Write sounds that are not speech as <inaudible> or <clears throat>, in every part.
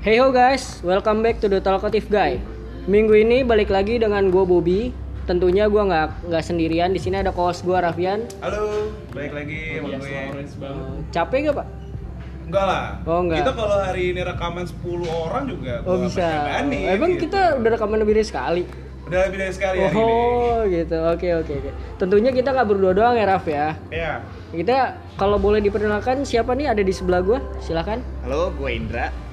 Hey ho guys, welcome back to the Talkative Guy. Minggu ini balik lagi dengan gue Bobby. Tentunya gue nggak nggak sendirian. Di sini ada co-host gue Raffian. Halo, balik lagi sama Iya, gue. Eh, Capek gak pak? Enggak lah. Oh, enggak. Kita kalau hari ini rekaman 10 orang juga Oh gua bisa. nih, Emang gitu. kita udah rekaman lebih dari sekali. udah lebih dari sekali hari ini. Oh gitu. Oke oke oke. Tentunya kita nggak berdua doang ya Raf ya. Ya. Kita kalau boleh diperkenalkan siapa nih ada di sebelah gue? Silakan. Halo, gue Indra.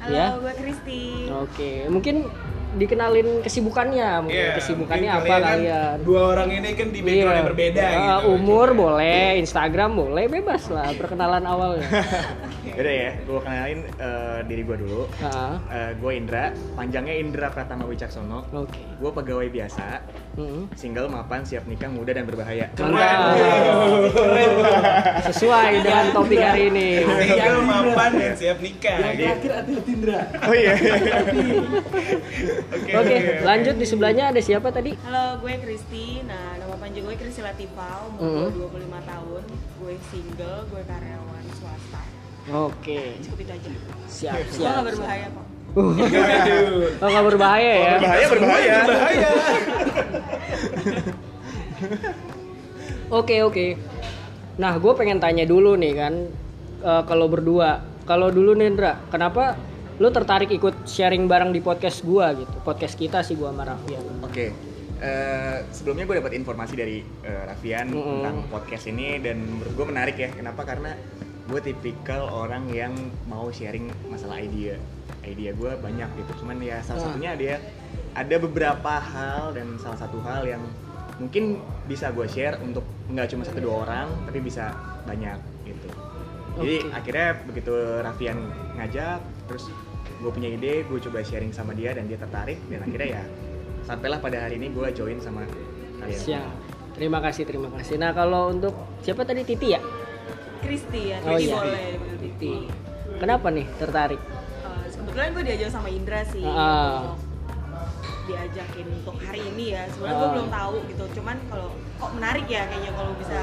Halo, Ya. gue Kristi. Oke, mungkin dikenalin kesibukannya, mungkin Iya, kesibukannya mungkin apa kan kalian? Dua orang ini kan di background yang berbeda Ah, gitu. Umur boleh, Instagram boleh, bebas lah perkenalan awalnya. <laughs> Yaudah ya, gue kenalin eh, diri gue dulu. Ah, Eh, gue Indra, panjangnya Indra Pratama Wicaksono. Oke. Gue pegawai biasa, Mm-mm. single, mapan, siap nikah, muda dan berbahaya. Mantap. Sesuai dengan topik hari ini. Single mapan dan siap nikah. gitu. Oh iya. Oke. Oke, lanjut di sebelahnya ada siapa tadi? Halo, gue Kristi. Nah, nama panjang gue Kristi Latifah, umur Mhm. gue 25 tahun. Gue single, gue karyawan swasta. Oke, Cukup itu aja. siap Gue siap. gak berbahaya kok. Aduh. <laughs> Oh nggak berbahaya ya? berbahaya, berbahaya. Berbahaya. Oke oke. Nah, gue pengen tanya dulu nih kan, eh, kalau berdua, kalau dulu Nendra, kenapa lu tertarik ikut sharing bareng di podcast gua gitu? Podcast kita sih gua sama Raffian. Oke. eh, sebelumnya gue dapat informasi dari eh, Raffian Mm-mm. tentang podcast ini dan menurut gue menarik ya. Kenapa? Karena gue tipikal orang yang mau sharing masalah ide. Ide gue banyak gitu. Cuman ya salah Ah. satunya dia ada beberapa hal dan salah satu hal yang mungkin bisa gue share untuk nggak cuma satu dua orang tapi bisa banyak gitu. Jadi Oke. akhirnya begitu Raffian ngajak terus gue punya ide gue coba sharing sama dia dan dia tertarik dan akhirnya ya sampailah pada hari ini gue join sama kalian Siap. Terima kasih, terima kasih. Nah, kalau untuk siapa tadi Titi ya? Kristi ya, Oh, iya. boleh Titi. Kenapa nih tertarik? Eh, kebetulan gue diajak sama Indra sih untuk diajakin untuk hari ini ya. Sebenarnya gue Ah. belum tahu gitu. Cuman kalau kok menarik ya kayaknya kalau bisa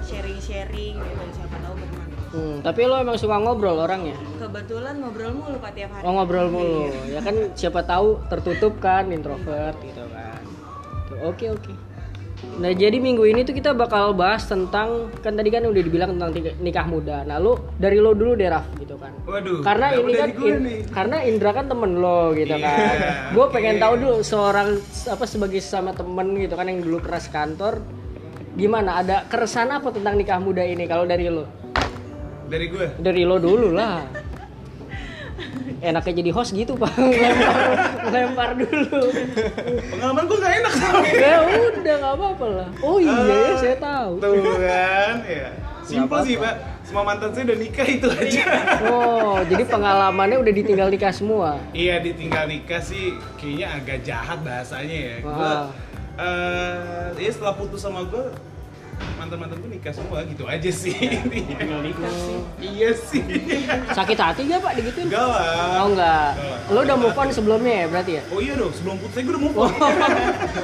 sharing-sharing gitu. Siapa tahu bagaimana. Hmm, tapi lo emang suka ngobrol orangnya? Kebetulan ngobrol mulu pak tiap hari. Oh ngobrol mulu, Iya. ya kan siapa tahu tertutup kan introvert gitu kan. Oke oke. Nah jadi minggu ini tuh kita bakal bahas tentang kan tadi kan udah dibilang tentang nikah muda. Nah lu dari lo dulu deh Raf gitu kan. Waduh. Karena ini kan in- nih? karena Indra kan temen lo gitu Iya, kan. Gue pengen oke. tahu dulu seorang apa sebagai sama temen gitu kan yang dulu pernah sekantor. Gimana ada keresahan apa tentang nikah muda ini kalau dari lo? Dari gue. dari lo dulu lah enaknya jadi host gitu pak <laughs> lempar, lempar dulu Pengalaman gue gak enak sama ya udah nggak apa-apa lah oh iya ya saya tahu Tuh kan, ya. Simpel sih pak. Semua mantan saya udah nikah itu aja. oh jadi pengalamannya udah ditinggal nikah semua Iya ditinggal nikah sih kayaknya agak jahat bahasanya ya. Gue Ah. eh ya setelah putus sama gue mantan mantan gue nikah semua gitu aja sih. <laughs> Tinggal nikah sih. Iya sih. sakit hati gak pak digituin Enggak lah. oh enggak Enggak. lo udah move on sebelumnya ya berarti ya Oh iya dong sebelum putus saya gue udah move on.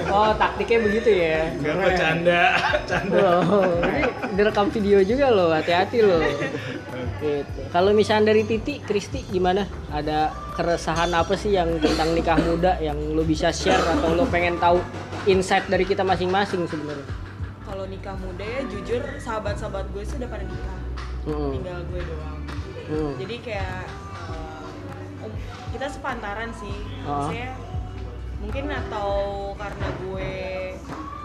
oh <laughs> taktiknya begitu ya Keren. apa canda, <laughs> canda. Oh, ini direkam video juga lo, hati-hati lo. Gitu. Kalau misalnya dari Titi, Kristi gimana? Ada keresahan apa sih yang tentang nikah muda yang lo bisa share atau lo pengen tahu insight dari kita masing-masing sebenarnya? Kalau nikah muda ya jujur sahabat-sahabat gue sih udah pada nikah. Hmm. Tinggal gue doang. Hmm. Jadi kayak eh, um, kita sepantaran sih. Ah. Maksudnya mungkin atau karena gue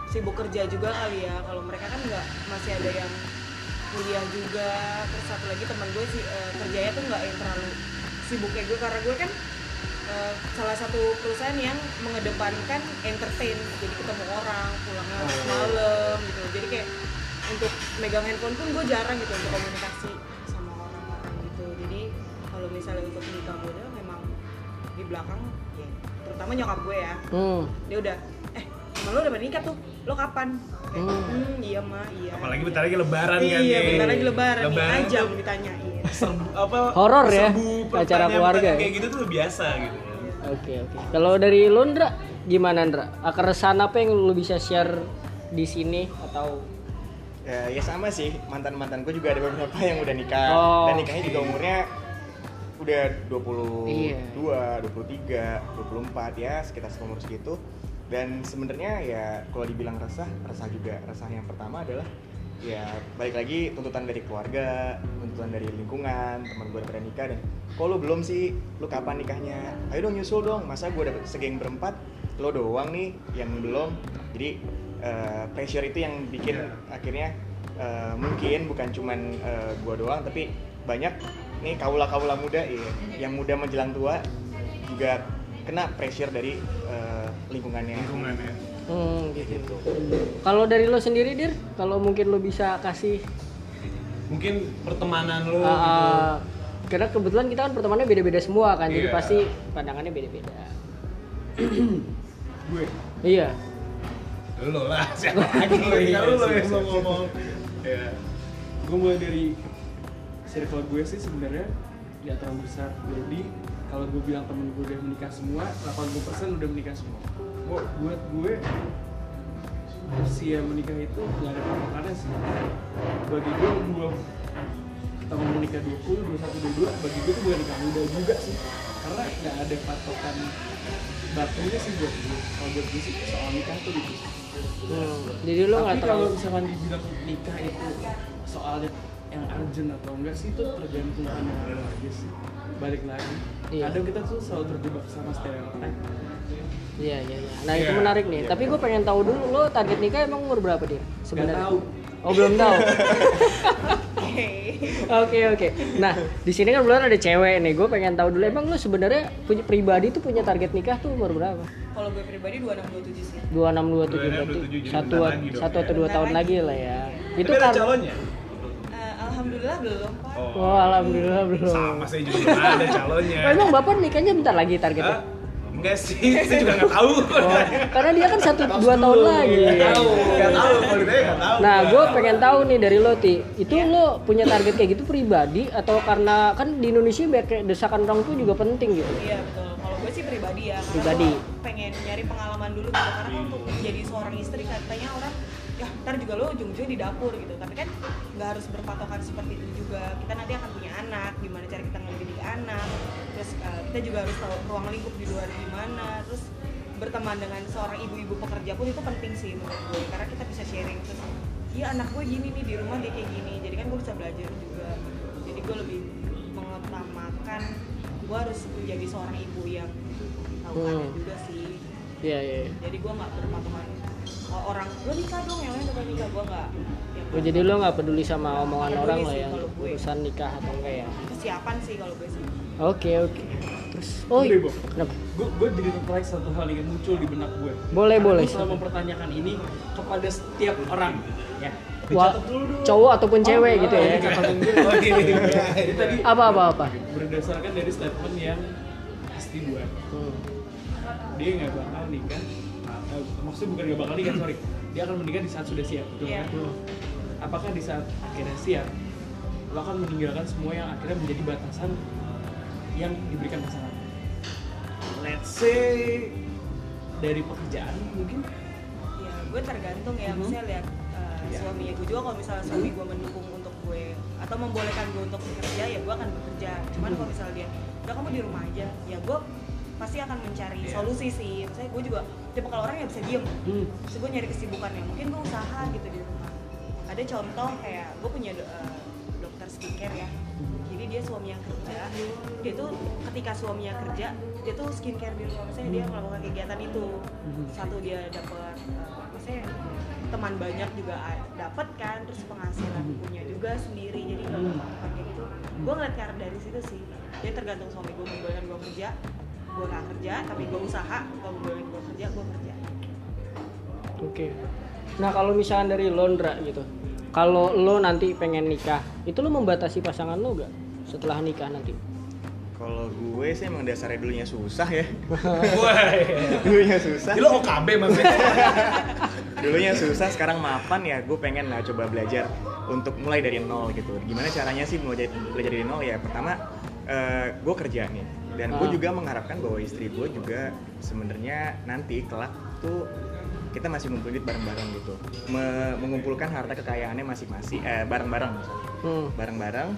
sibuk kerja juga kali ya. Kalau mereka kan nggak masih ada yang kuliah juga. Terus satu lagi teman gue sih eh, kerjanya tuh nggak yang terlalu sibuk kayak gue karena gue kan eh, salah satu perusahaan yang mengedepankan entertain jadi ketemu orang pulangnya malam gitu. Jadi kayak untuk megang handphone pun gue jarang gitu untuk komunikasi sama orang-orang gitu. Jadi kalau misalnya untuk nikah muda memang di belakang ya terutama nyokap gue ya. Hmm. dia udah eh lo udah pada nikah tuh lo kapan kayak, Hmm. hmm iya mah iya Apalagi bentar lagi lebaran kan iya bentar lagi lebaran, Lebaran nih ajam tuh ditanyain serbu- apa Horor ya, acara keluarga pertanyaan ya. kayak gitu tuh biasa gitu Oke oke. Kalau dari lo Ndra, gimana Ndra? Keresahan apa yang lo bisa share di sini atau Ya, ya sama sih mantan mantan gue juga ada beberapa yang udah nikah Oh, dan nikahnya juga umurnya udah 22, Iya. 23, 24 ya sekitar seumur segitu. Dan sebenarnya ya kalau dibilang resah, resah juga. Resah yang pertama adalah ya balik lagi tuntutan dari keluarga, tuntutan dari lingkungan, teman gue udah nikah dan kok lu belum sih, lu kapan nikahnya? Ayo dong nyusul dong, masa gue dapet segeng berempat, lo doang nih yang belum. Jadi eh, pressure itu yang bikin Iya. akhirnya eh, mungkin bukan cuman eh, gua doang tapi banyak nih kaula-kaula muda ya, yang muda menjelang tua juga kena pressure dari eh, lingkungannya. lingkungan ya Hmm, gitu. Kalau dari lo sendiri, Dir, kalau mungkin lo bisa kasih mungkin pertemanan lo uh, uh, karena kebetulan kita kan pertemanannya beda-beda semua kan, jadi Iya. pasti pandangannya beda-beda. <clears throat> gue Iya. lo lah siapa lagi iya, lo yang siap, mau ngomong ya gue mulai dari circle gue sih sebenarnya nggak terlalu besar jadi kalau gue bilang temen gue udah menikah semua 80% udah menikah semua. Gua- buat gue usia menikah itu nggak ada patokannya sih. Bagi gue gue kita mau menikah 20, 21, 22 bagi gue tuh bukan nikah muda juga sih. Karena nggak ada patokan batunya sih buat gue kalau buat gue sih soal nikah tuh gitu. Hmm, Jadi lo nggak tapi kalau misalkan dibilang nikah itu soalnya yang urgent atau enggak sih itu tergantung lo aja sih balik lagi Iya. kadang kita tuh selalu terjebak sama stereotip Iya, iya, iya. Nah, itu Iya. menarik nih. Iya, Tapi gue pengen tahu dulu lo target nikah emang umur berapa, Dir? Sebenarnya. tahu. Oh, belum tahu. Oke. <laughs> <laughs> Oke, oke. Nah, di sini kan belum ada cewek nih. Gue pengen tahu dulu emang lo sebenarnya punya pribadi tuh punya target nikah tuh umur berapa? Kalau gue pribadi 26 27 sih. 26 27 berarti 26, 27, jadi satu satu atau dua tahun lagi. lah ya. Tapi Itu ada kan calonnya alhamdulillah belum, Pak. Oh, alhamdulillah belum. sama saya juga belum ada calonnya Oh, emang bapak nikahnya bentar lagi targetnya? Hah? enggak sih saya juga nggak tahu Oh, karena dia kan satu dua tahun lagi. nggak tahu nggak tahu nggak tahu Nah, gua. gue pengen tahu nih dari lo, Ti. Itu lo punya target kayak gitu pribadi atau karena kan di Indonesia biar kayak desakan orang tua juga penting gitu. Iya betul. Pribadi ya. Karena Pribadi. pengen nyari pengalaman dulu gitu. Karena kan untuk jadi seorang istri katanya orang ya ntar juga lo ujung-ujungnya di dapur gitu. Tapi kan nggak harus berpatokan seperti itu juga. Kita nanti akan punya anak. Gimana cara kita ngedidik anak. Terus eh, kita juga harus tahu ruang lingkup di luar gimana. Terus berteman dengan seorang ibu-ibu pekerja pun itu penting sih menurut gue karena kita bisa sharing terus iya anak gue gini nih di rumah dia kayak gini jadi kan gue bisa belajar juga jadi gue lebih mengutamakan gue harus menjadi seorang ibu yang tahu Hmm. keadaan juga sih Iya, iya. iya. jadi gue nggak berpatokan oh, orang lo nikah dong yang lain udah nikah gue nggak yang Oh, jadi lo nggak peduli sama omongan Nggak orang lah ya gue. urusan nikah atau enggak ya. kesiapan sih kalau gue sih Oke, oke. Terus oh, Bo. kenapa? gue gue jadi tertarik satu hal yang muncul di benak gue Boleh, Karena boleh. gue selalu mempertanyakan ini kepada setiap orang ya Dong. cowok ataupun cewek Oh, gitu ya. iya. <laughs> Oh, iya, iya. Jadi tadi Apa apa apa? berdasarkan dari statement yang pasti gue Hmm. dia nggak bakal nikah eh, maksudnya bukan nggak bakal nikah sorry dia akan menikah di saat sudah siap betul Iya. kan apakah di saat akhirnya siap lo akan meninggalkan semua yang akhirnya menjadi batasan yang diberikan pasangan let's say dari pekerjaan mungkin ya gue tergantung ya Mhm. misalnya lihat Iya. suaminya gue juga kalau misalnya suami gue mendukung untuk gue atau membolehkan gue untuk bekerja ya gue akan bekerja cuman kalau misalnya dia udah kamu di rumah aja ya gue pasti akan mencari Iya. solusi sih misalnya gue juga tipe kalau orang yang bisa diem hmm. terus gue nyari kesibukannya mungkin gue usaha gitu di rumah ada contoh kayak gue punya do- uh, dokter skincare ya dia suami yang kerja. Dia tuh ketika suaminya kerja dia tuh skincare di rumah. Misalnya dia melakukan kegiatan itu. Satu dia dapat uh, maksudnya teman banyak juga dapat kan terus penghasilan punya juga sendiri. Jadi nggak berpatokan kayak gitu. Gue ngeliat cara dari situ sih. Dia tergantung suami gue membolehkan gue kerja. Gue nggak kerja tapi gue usaha. Kalau membolehkan gue kerja gue kerja. Oke. Nah, kalau misalnya dari Londra gitu. Kalau lo nanti pengen nikah, itu lo membatasi pasangan lo gak setelah nikah nanti? Kalau gue sih emang dasarnya dulunya susah ya. <laughs> Wah, iya. dulunya susah. Lo OKB maksudnya <laughs> dulunya susah sekarang mapan ya gue pengen lah coba belajar untuk mulai dari nol gitu gimana caranya sih mulai dari- belajar dari nol ya pertama eh, gue kerja nih dan gue Ah. juga mengharapkan bahwa istri gue juga sebenarnya nanti kelak tuh kita masih ngumpulin duit bareng-bareng gitu Me- mengumpulkan harta kekayaannya masing-masing eh bareng-bareng Hmm. bareng-bareng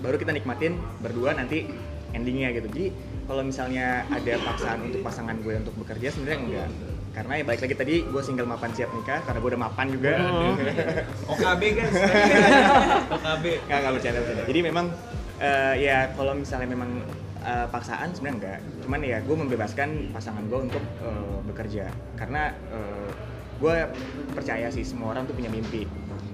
baru kita nikmatin berdua nanti endingnya gitu. Jadi kalau misalnya ada paksaan untuk pasangan gue untuk bekerja sebenarnya enggak. Karena ya balik lagi tadi gue single mapan siap nikah karena gue udah mapan juga. <laughs> OKB guys. <laughs> OKB nggak nggak bercanda bercanda. Jadi memang eh, ya kalau misalnya memang eh, paksaan sebenarnya enggak. Cuman ya gue membebaskan pasangan gue untuk eh, bekerja. Karena eh, gue percaya sih semua orang tuh punya mimpi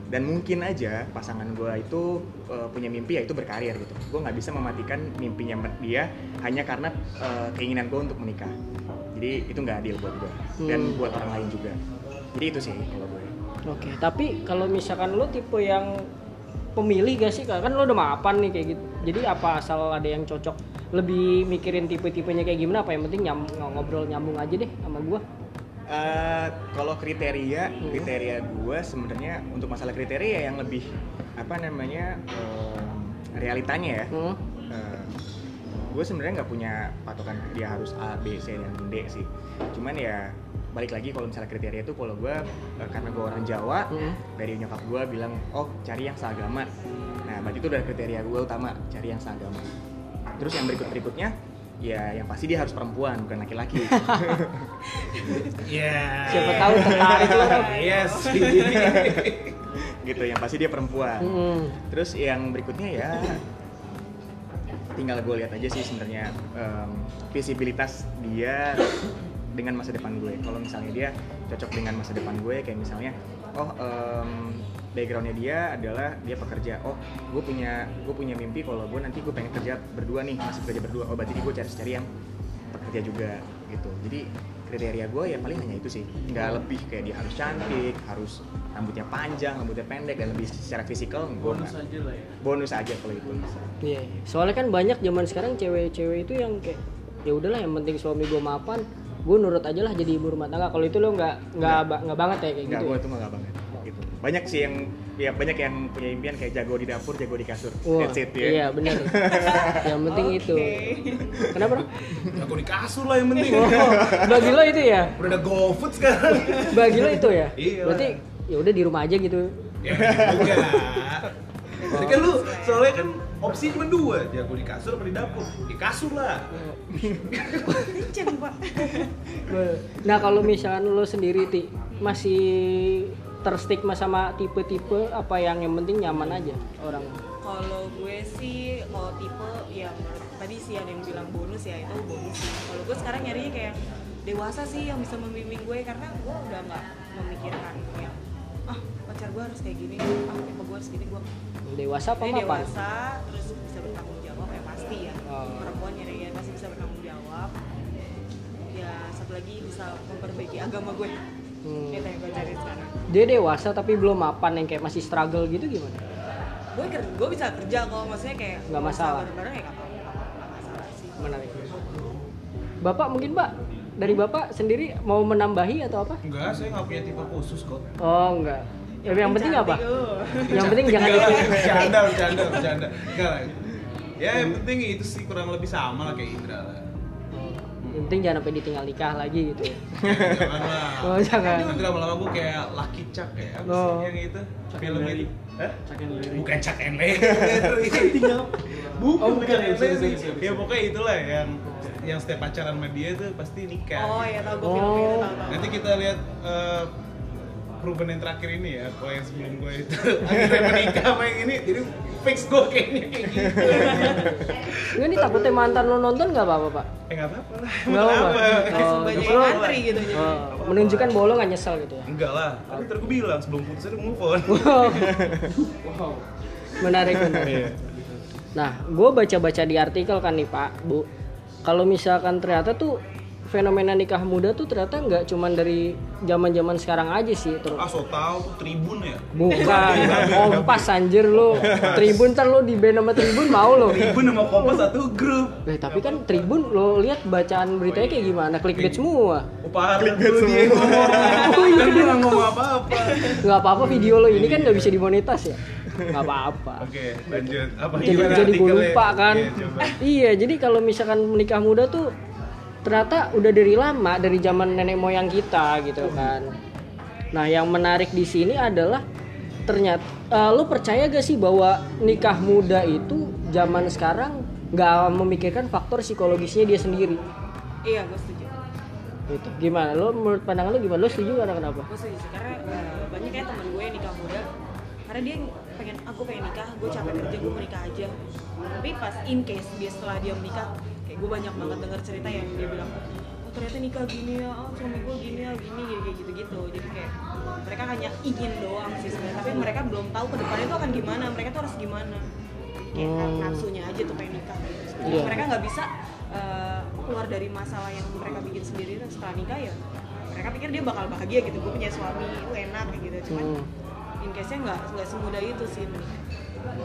dan mungkin aja pasangan gue itu eh, punya mimpi yaitu berkarir gitu gue nggak bisa mematikan mimpinya dia hanya karena eh, keinginan gue untuk menikah jadi itu nggak adil buat gue dan Hmm. buat orang lain juga jadi itu sih kalau gue Oke, tapi kalau misalkan lo tipe yang pemilih gak sih? Kan lo udah mapan nih kayak gitu. Jadi apa asal ada yang cocok? Lebih mikirin tipe-tipenya kayak gimana? Apa yang penting nyam, ngobrol nyambung aja deh sama gua. Eh, kalau kriteria kriteria gue sebenarnya untuk masalah kriteria yang lebih apa namanya em, realitanya ya. Hmm. gue sebenarnya nggak punya patokan dia harus A B C dan D sih. Cuman ya balik lagi kalau misalnya kriteria itu kalau gue eh, karena gue orang Jawa Hmm. dari nyokap gue bilang oh cari yang seagama. Nah berarti itu udah kriteria gue utama cari yang seagama. Terus yang berikut berikutnya ya yang pasti dia harus perempuan bukan laki-laki <laughs> Iya Siapa tahu tertarik. Rob. Yes <laughs> gitu yang pasti dia perempuan Hmm. terus yang berikutnya ya tinggal gue lihat aja sih sebenarnya em, visibilitas dia dengan masa depan gue kalau misalnya dia cocok dengan masa depan gue kayak misalnya oh em, backgroundnya dia adalah dia pekerja oh gue punya gue punya mimpi kalau gue nanti gue pengen kerja berdua nih masih kerja berdua oh berarti gue cari cari yang pekerja juga gitu jadi kriteria gue ya paling hanya itu sih nggak lebih kayak dia harus cantik harus rambutnya panjang rambutnya pendek dan lebih secara fisikal gue bonus aja lah ya bonus aja kalau itu Iya. Soalnya kan banyak zaman sekarang cewek-cewek itu yang kayak ya udahlah yang penting suami gua mapan, gue nurut aja lah jadi ibu rumah tangga. Kalau itu lo nggak nggak ba- nggak banget ya kayak nggak gitu. gue ya? itu nggak banget gitu banyak sih yang ya banyak yang punya impian kayak jago di dapur jago di kasur Wah, that's it ya iya benar. yang penting itu. Kenapa? Bro? Aku di kasur lah yang penting Oh, bagi lo itu ya? Udah ada GoFood sekarang Bagi lo itu ya? Iya. Berarti ya udah di rumah aja gitu. Ya enggak Jadi kan lu soalnya kan opsi cuma dua Jago di kasur apa di dapur Di kasur lah. Nah kalau misalkan lo sendiri ti masih terstigma sama tipe-tipe apa yang yang penting nyaman aja orang. Kalau gue sih kalau tipe yang tadi sih ada yang bilang bonus ya itu bonus sih. Kalau gue sekarang nyarinya kayak dewasa sih yang bisa membimbing gue karena gue udah nggak memikirkan yang ah pacar gue harus kayak gini, ah tipe gue harus gini gue. Dewasa apa mapan? dewasa terus bisa bertanggung jawab ya pasti ya. Oh. Perempuan nyari ya pasti bisa bertanggung jawab. Ya satu lagi bisa memperbaiki agama gue. Hmm. Itu yang gue cari sekarang. Dia dewasa tapi belum mapan yang kayak masih struggle gitu gimana? gue ker- gue bisa kerja kok maksudnya kayak Nggak masalah. ya masalah sih Menarik. Bapak mungkin Pak dari Bapak sendiri mau menambahi atau apa? Enggak, saya nggak punya tipe khusus kok Oh enggak. Ya, yang penting apa? Uh. Yang penting jangan. Bercanda, bercanda, bercanda Enggak lah Ya yang penting itu sih kurang lebih sama lah kayak Indra lah Yang penting jangan sampai ditinggal nikah lagi gitu ya. Jangan lah Oh jangan. Nanti lama-lama gue kayak Lucky Chuck ya Apa Oh. yang itu? Chuck Film itu Hah? Chuck and Larry. Bukan Chuck and <laughs> Larry Tinggal Bukan, Oh, bukan, Chuck and ya, Larry. Ya pokoknya itulah yang yang setiap pacaran sama dia tuh pasti nikah oh ya tau gue Oh. film itu tau Nanti kita lihat perubahan yang terakhir ini ya kalau yang sebelum gue itu <laughs> akhirnya menikah sama yang ini jadi fix gue kayaknya kayak gitu Enggak nih takutnya mantan lo nonton nggak apa-apa Pak? eh nggak apa-apa lah Nggak apa-apa. Oh, justru- yang ngantri gitu jadi Oh, menunjukkan bahwa lo nggak nyesel gitu ya. enggak lah kan ntar gue bilang sebelum putus aja move on wow menarik menarik. Nah, gue baca-baca di artikel kan nih Pak, Bu. Kalau misalkan ternyata tuh fenomena nikah muda tuh ternyata nggak cuman dari zaman-zaman sekarang aja sih terus ah so tau tuh tribun ya? Bukan <laughs> kompas anjir lo tribun ntar lo di band sama tribun mau lo tribun sama kompas satu grup. Eh, tapi kan tribun lo lihat bacaan beritanya kayak gimana? Clickbait semua. Dulu dia. Ngomong <laughs> Oh, iya, dia nggak ngomong apa-apa. Nggak apa-apa video lo ini kan nggak bisa dimonetas ya? Nggak apa-apa. Oke lanjut. Apa jadi jadi gue lupa kan? Iya, iya jadi kalau misalkan menikah muda tuh ternyata udah dari lama dari zaman nenek moyang kita gitu kan. Nah yang menarik di sini adalah ternyata eh, lu percaya gak sih bahwa nikah muda itu zaman sekarang nggak memikirkan faktor psikologisnya dia sendiri? Iya gue setuju. Gitu. Gimana? Lu menurut pandangan lu gimana? Lu setuju karena kenapa gue setuju karena eh, banyak kayak temen gue yang nikah muda. Karena dia pengen aku pengen nikah gue capek kerja gue mau nikah aja. Tapi pas in case dia setelah dia menikah kayak gue banyak banget denger cerita yang dia bilang oh ternyata nikah gini ya oh suami gue gini ya gini gini kayak gitu gitu jadi kayak mereka hanya ingin doang sih sebenarnya tapi mereka belum tahu ke depannya tuh akan gimana mereka tuh harus gimana kayak Hmm. nafsunya aja tuh pengen nikah gitu. Iya. mereka nggak bisa eh, keluar dari masalah yang mereka bikin sendiri setelah nikah ya mereka pikir dia bakal bahagia gitu gue punya suami itu enak kayak gitu cuman Hmm. in case nya nggak nggak semudah itu sih menikah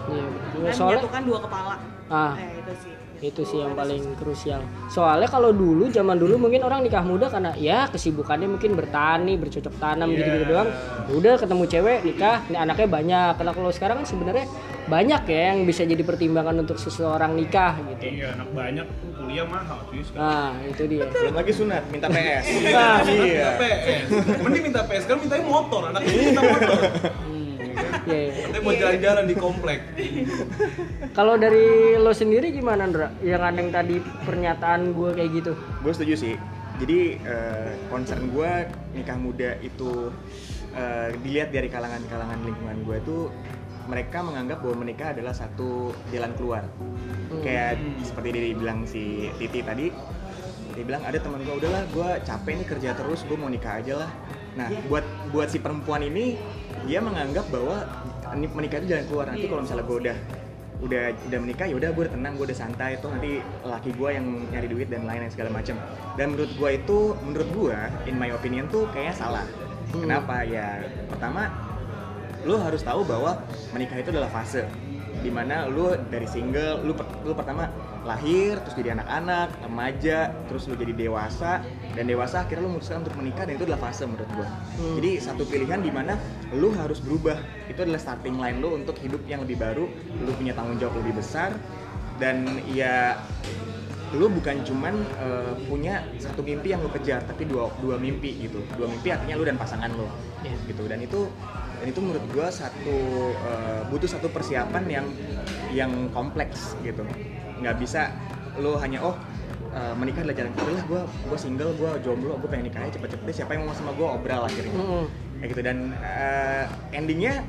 Iya. kan soalnya menyatukan dua kepala Ah. eh, itu sih itu sih yang paling krusial soalnya kalau dulu zaman dulu mungkin orang nikah muda karena ya kesibukannya mungkin bertani bercocok tanam Iya. gitu-gitu doang udah ketemu cewek nikah ini anaknya banyak karena kalau sekarang kan sebenarnya banyak ya yang bisa jadi pertimbangan untuk seseorang nikah gitu Iya, anak banyak kuliah mahal cuy sekarang. nah itu dia belum lagi sunat minta <laughs> PS Nah, iya minta PS. Mending minta PS, sekarang mintanya motor, anak ini minta motor. Iya, iya. Katanya mau jalan-jalan di komplek. kalau dari lo sendiri gimana Ndra? Yang aneh tadi pernyataan gue kayak gitu. Gue setuju sih. Jadi eh, concern gue nikah muda itu eh, dilihat dari kalangan-kalangan lingkungan gue itu mereka menganggap bahwa menikah adalah satu jalan keluar. Kayak seperti dia bilang si Titi tadi dia bilang ada teman gue udahlah gue capek nih kerja terus gue mau nikah aja lah. Nah buat buat si perempuan ini dia menganggap bahwa ni- menikah itu jalan keluar. Nanti kalau misalnya gue udah udah udah menikah ya udah gue udah tenang gue udah santai itu nanti laki gue yang nyari duit dan lain lain segala macam dan menurut gue itu menurut gue in my opinion tuh kayaknya salah. Kenapa? Ya pertama lu harus tahu bahwa menikah itu adalah fase di mana lu dari single lu per- lu pertama lahir terus jadi anak-anak remaja terus lu jadi dewasa dan dewasa akhirnya lu memutuskan untuk menikah dan itu adalah fase menurut gua. Jadi satu pilihan di mana lu harus berubah. Itu adalah starting line lu untuk hidup yang lebih baru lu punya tanggung jawab lebih besar dan ya lu bukan cuman eh, punya satu mimpi yang lu kejar tapi dua dua mimpi gitu. Dua mimpi artinya lu dan pasangan lu Iya. gitu. Dan itu dan itu menurut gua satu eh, butuh satu persiapan yang yang kompleks gitu nggak bisa lu hanya oh eh, menikah adalah jalan keluar lah gue gue single gue jomblo gue pengen nikah aja cepet-cepet deh, siapa yang mau sama gue obral akhirnya. Mm-mm. kayak gitu dan eh, endingnya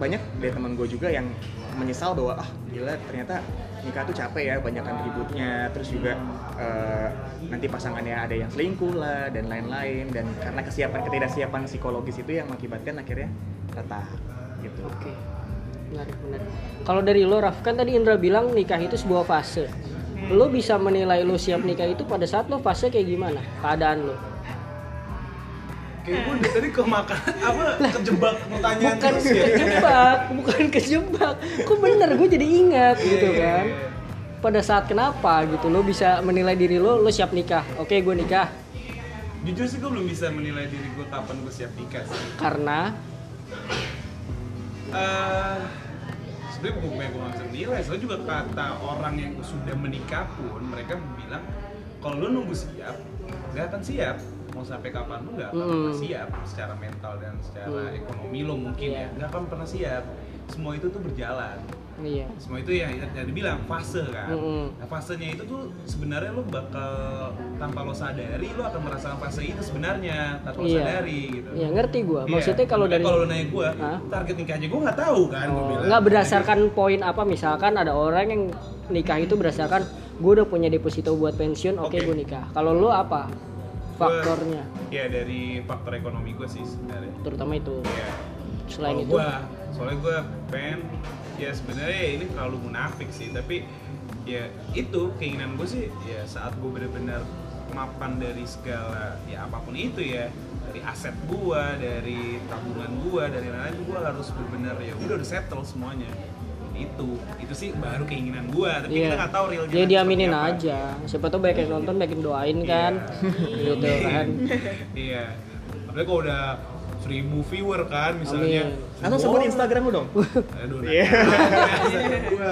banyak dari teman gue juga yang menyesal bahwa ah gila ternyata nikah tuh capek ya banyakkan ributnya terus juga eh, nanti pasangannya ada yang selingkuh lah dan lain-lain dan karena kesiapan ketidaksiapan psikologis itu yang mengakibatkan akhirnya retak gitu. Oke, menarik menarik. Kalau dari lo, Raf, kan tadi Indra bilang nikah itu sebuah fase. Lo bisa menilai lo siap nikah itu pada saat lo fase kayak gimana? Keadaan lo? Kayak gue dari tadi kemakan apa kejebak pertanyaan Bukan terus ya. kejebak, bukan kejebak. Kok bener, gue jadi ingat gitu Iya, iya, kan. iya. Pada saat kenapa gitu, lo bisa menilai diri lo, lo siap nikah. Oke, gue nikah. Jujur sih gue belum bisa menilai diri gue kapan gue siap nikah sih. Karena, Eh, sebenarnya gue gue nggak bisa menilai soalnya juga kata orang yang sudah menikah pun mereka bilang kalau lu nunggu siap nggak akan siap mau sampai kapan lu nggak akan Mm. pernah siap secara mental dan secara Mm. ekonomi lo mungkin Iya. ya nggak akan pernah siap semua itu tuh berjalan iya. semua itu ya yang dibilang fase kan Mm-mm. nah fasenya itu tuh sebenarnya lo bakal tanpa lo sadari lo akan merasakan fase itu sebenarnya tanpa lo Iya. sadari gitu Iya, ngerti gue. Iya. Maksudnya kalau dari kalau lo nanya gue target nikahnya gue nggak tahu kan Oh, nggak berdasarkan poin apa misalkan ada orang yang nikah itu berdasarkan gue udah punya deposito buat pensiun oke Oke. gue nikah kalau lo apa faktornya ya dari faktor ekonomi gue sih sebenarnya terutama itu ya selain kalau itu? gue soalnya gue pengen ya sebenarnya ini terlalu munafik sih tapi ya itu keinginan gue sih ya saat gue benar-benar mapan dari segala ya apa pun itu ya dari aset gue dari tabungan gue dari lain-lain gue harus benar-benar ya udah udah settle semuanya. Itu itu sih baru keinginan gue tapi Iya. kita nggak tahu ya nanti diaminin aja. Siapa tuh banyak yang nonton banyak yang doain kan. <laughs> Gitu kan. Iya. Apalagi kalau udah seribu viewer kan misalnya. Amin. Atau sebut Instagram lu dong. Aduh, Iya. gua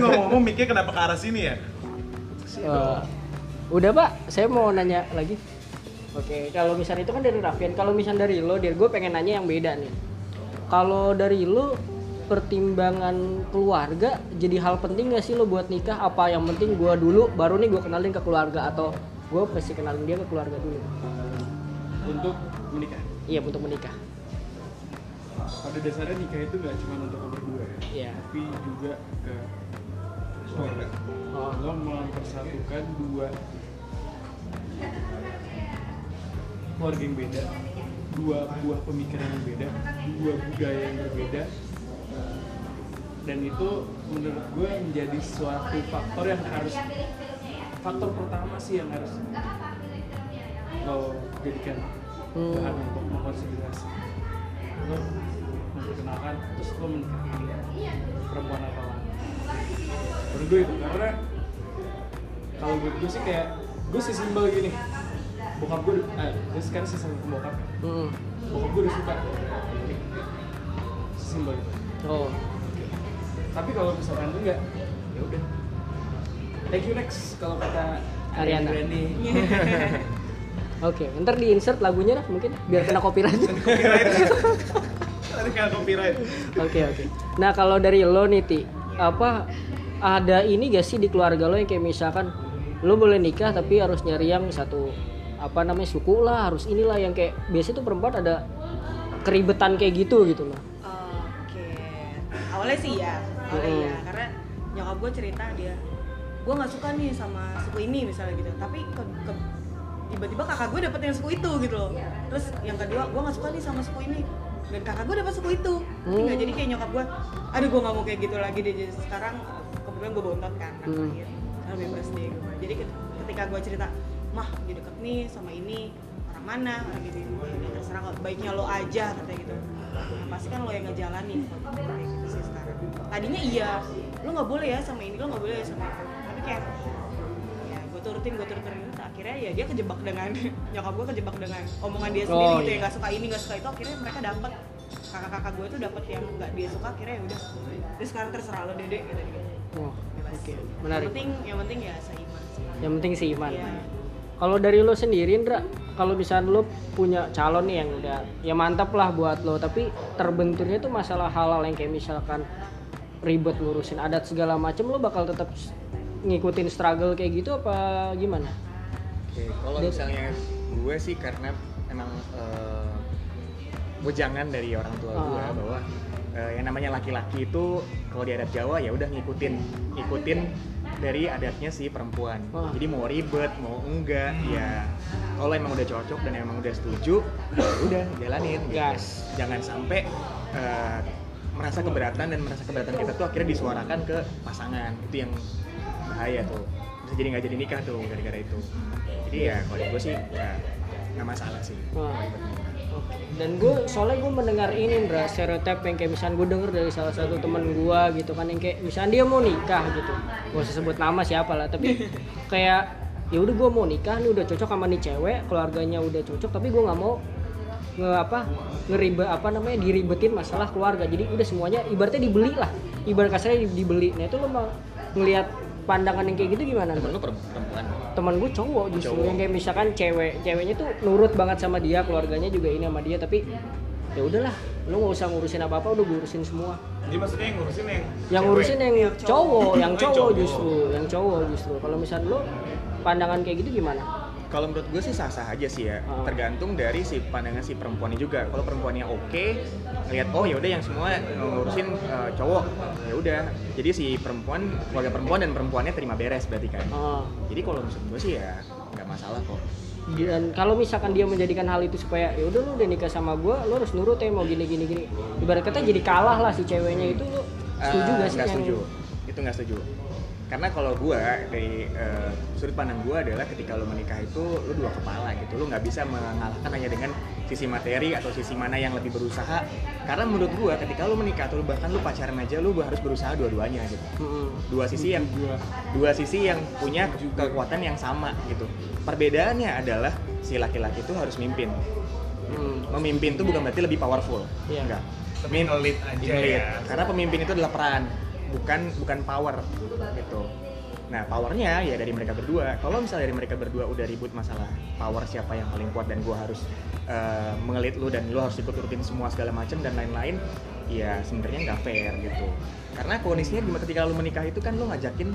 gua ngomong mikir kenapa ke arah sini ya? Eh, udah pak. Saya mau nanya lagi. Oke kalau misalnya itu kan dari Raffian kalau misalnya dari lo dir gue pengen nanya yang beda nih. Kalau dari lu pertimbangan keluarga jadi hal penting gak sih lo buat nikah? Apa yang penting gua dulu baru nih gua kenalin ke keluarga? Atau gua pasti kenalin dia ke keluarga dulu? Untuk menikah iya untuk menikah pada dasarnya nikah itu nggak cuma untuk berdua ya Iya. tapi juga ke Keluarga. oh lo mempersatukan dua keluarga yang beda dua buah pemikiran yang beda dua budaya yang berbeda dan itu menurut gue menjadi suatu faktor yang harus faktor pertama sih yang harus lo jadikan Hmm. bahan untuk mengkonsiderasi lo memperkenalkan terus lo menikahi perempuan atau laki menurut gue itu karena kalau buat gue sih kayak gue sih simbol gini bokap gue eh gue sekarang sih sama bokap ya. Mm. bokap gue udah suka ini simbol itu oh tapi kalau misalkan enggak ya udah thank you next kalau kata Ariana. Randy <laughs> oke ntar di insert lagunya lah mungkin biar kena copyright Tadi kan copyright. Oke oke. Nah kalau dari lo nih Ti, apa ada ini gak sih di keluarga lo yang kayak misalkan lo boleh nikah tapi harus nyari yang satu apa namanya suku lah harus inilah yang kayak biasa tuh perempuan ada keribetan kayak gitu gitu loh. Oke, awalnya sih ya, awalnya Mm. ya, karena nyokap gue cerita dia, gue nggak suka nih sama suku ini misalnya gitu, tapi ke, ke- tiba-tiba kakak gue dapet yang suku itu gitu loh. Terus yang kedua, gue nggak suka nih sama suku ini, dan kakak gue dapet suku itu. Ngerti nggak? Hmm. jadi kayak nyokap gue, aduh gue nggak mau kayak gitu lagi deh. Jadi sekarang kebetulan gue bontot kan, Hmm. terakhir, sekarang bebas deh. gue. Jadi ket- ketika gue cerita, mah dia deket nih sama ini orang mana, orang gitu, ini terserah kalau baiknya lo aja katanya gitu nah, pasti kan lo yang ngejalanin kayak gitu sih sekarang tadinya iya lo nggak boleh ya sama ini lo nggak boleh ya sama itu tapi kayak ya turutin gue turutin itu akhirnya ya dia kejebak dengan <laughs> nyokap gue kejebak dengan omongan dia sendiri Oh, gitu iya. ya nggak suka ini nggak suka itu akhirnya mereka dapet kakak-kakak gue tuh dapet yang nggak dia suka akhirnya ya udah terus sekarang terserah lo dede gitu gitu Oh, bebas Oke, yang menarik. penting yang penting ya seiman sih Yang penting sih iman. Iya. Kalau dari lo sendiri Indra, kalau misalnya lo punya calon nih yang udah ya mantap lah buat lo, tapi terbenturnya tuh masalah halal yang kayak misalkan ribet ngurusin adat segala macem lo bakal tetap ngikutin struggle kayak gitu apa gimana? Oke, kalau Dan- misalnya gue sih karena emang wejangan dari orang tua gue Ah. bahwa eh, yang namanya laki-laki itu kalau di adat Jawa ya udah ngikutin ngikutin dari adatnya si perempuan. Ah. Jadi mau ribet mau enggak ya kalau emang udah cocok dan emang udah setuju ya udah jalanin. gitu. Gas. Jangan sampai eh, merasa keberatan dan merasa keberatan kita tuh akhirnya disuarakan ke pasangan itu yang bahaya tuh. Bisa jadi nggak jadi nikah tuh gara-gara itu. Jadi ya kalau gue sih ya nggak masalah sih. Oke. Dan gue soalnya gue mendengar ini Indra stereotip yang kayak misalnya gue denger dari salah satu teman gue gitu kan yang kayak misalnya dia mau nikah gitu, gue usah sebut nama siapa lah, tapi <laughs> kayak ya udah gue mau nikah nih udah cocok sama nih cewek, keluarganya udah cocok, tapi gue nggak mau nge apa ngeribet apa namanya diribetin masalah keluarga. Jadi udah semuanya ibaratnya dibeli lah. Ibarat kasarnya di- dibeli. Nah itu lo mau ngelihat pandangan yang kayak gitu gimana temen lu perempuan teman gue cowok justru Cowok. yang kayak misalkan cewek ceweknya tuh nurut banget sama dia keluarganya juga ini sama dia tapi ya udahlah lu nggak usah ngurusin apa apa udah gue urusin semua Jadi maksudnya yang ngurusin yang yang cewek. ngurusin yang cowok yang yang cowok cowok. justru yang cowok justru kalau misalnya lu pandangan kayak gitu gimana kalau menurut gue sih sah-sah aja sih ya. Ah. tergantung dari si pandangan si perempuannya juga. Kalau perempuannya oke ngeliat oh ya udah yang semua ngurusin eh, cowok. Ya udah. Jadi si perempuan keluarga perempuan dan perempuannya terima beres berarti kan. Ah. jadi kalau menurut gue sih ya nggak masalah kok. Dan kalau misalkan dia menjadikan hal itu supaya ya udah lu udah nikah sama gue lu harus nurut ya mau gini gini gini. Ibarat kata jadi kalah lah si ceweknya itu lu setuju Eh, gak sih yang- setuju. Itu nggak setuju karena kalau gue dari eh, sudut pandang gue adalah ketika lo menikah itu lo dua kepala gitu. Lo nggak bisa mengalahkan hanya dengan sisi materi atau sisi mana yang lebih berusaha. Karena menurut gue ketika lo menikah atau bahkan lo pacaran aja lo harus berusaha dua-duanya gitu. Dua sisi yang dua sisi yang punya kekuatan yang sama gitu. Perbedaannya adalah si laki-laki itu harus mimpin. Hmm. memimpin itu bukan berarti lebih powerful. Iya. enggak. Tapi nge-lead aja Lead. ya. Karena pemimpin itu adalah peran, bukan bukan power gitu. Nah, powernya ya dari mereka berdua. Kalau misalnya dari mereka berdua udah ribut masalah power siapa yang paling kuat dan gua harus eh, mengelit lu dan lu harus ikut rutin semua segala macam dan lain-lain, ya sebenarnya nggak fair gitu. Karena kondisinya di ketika lu menikah itu kan lu ngajakin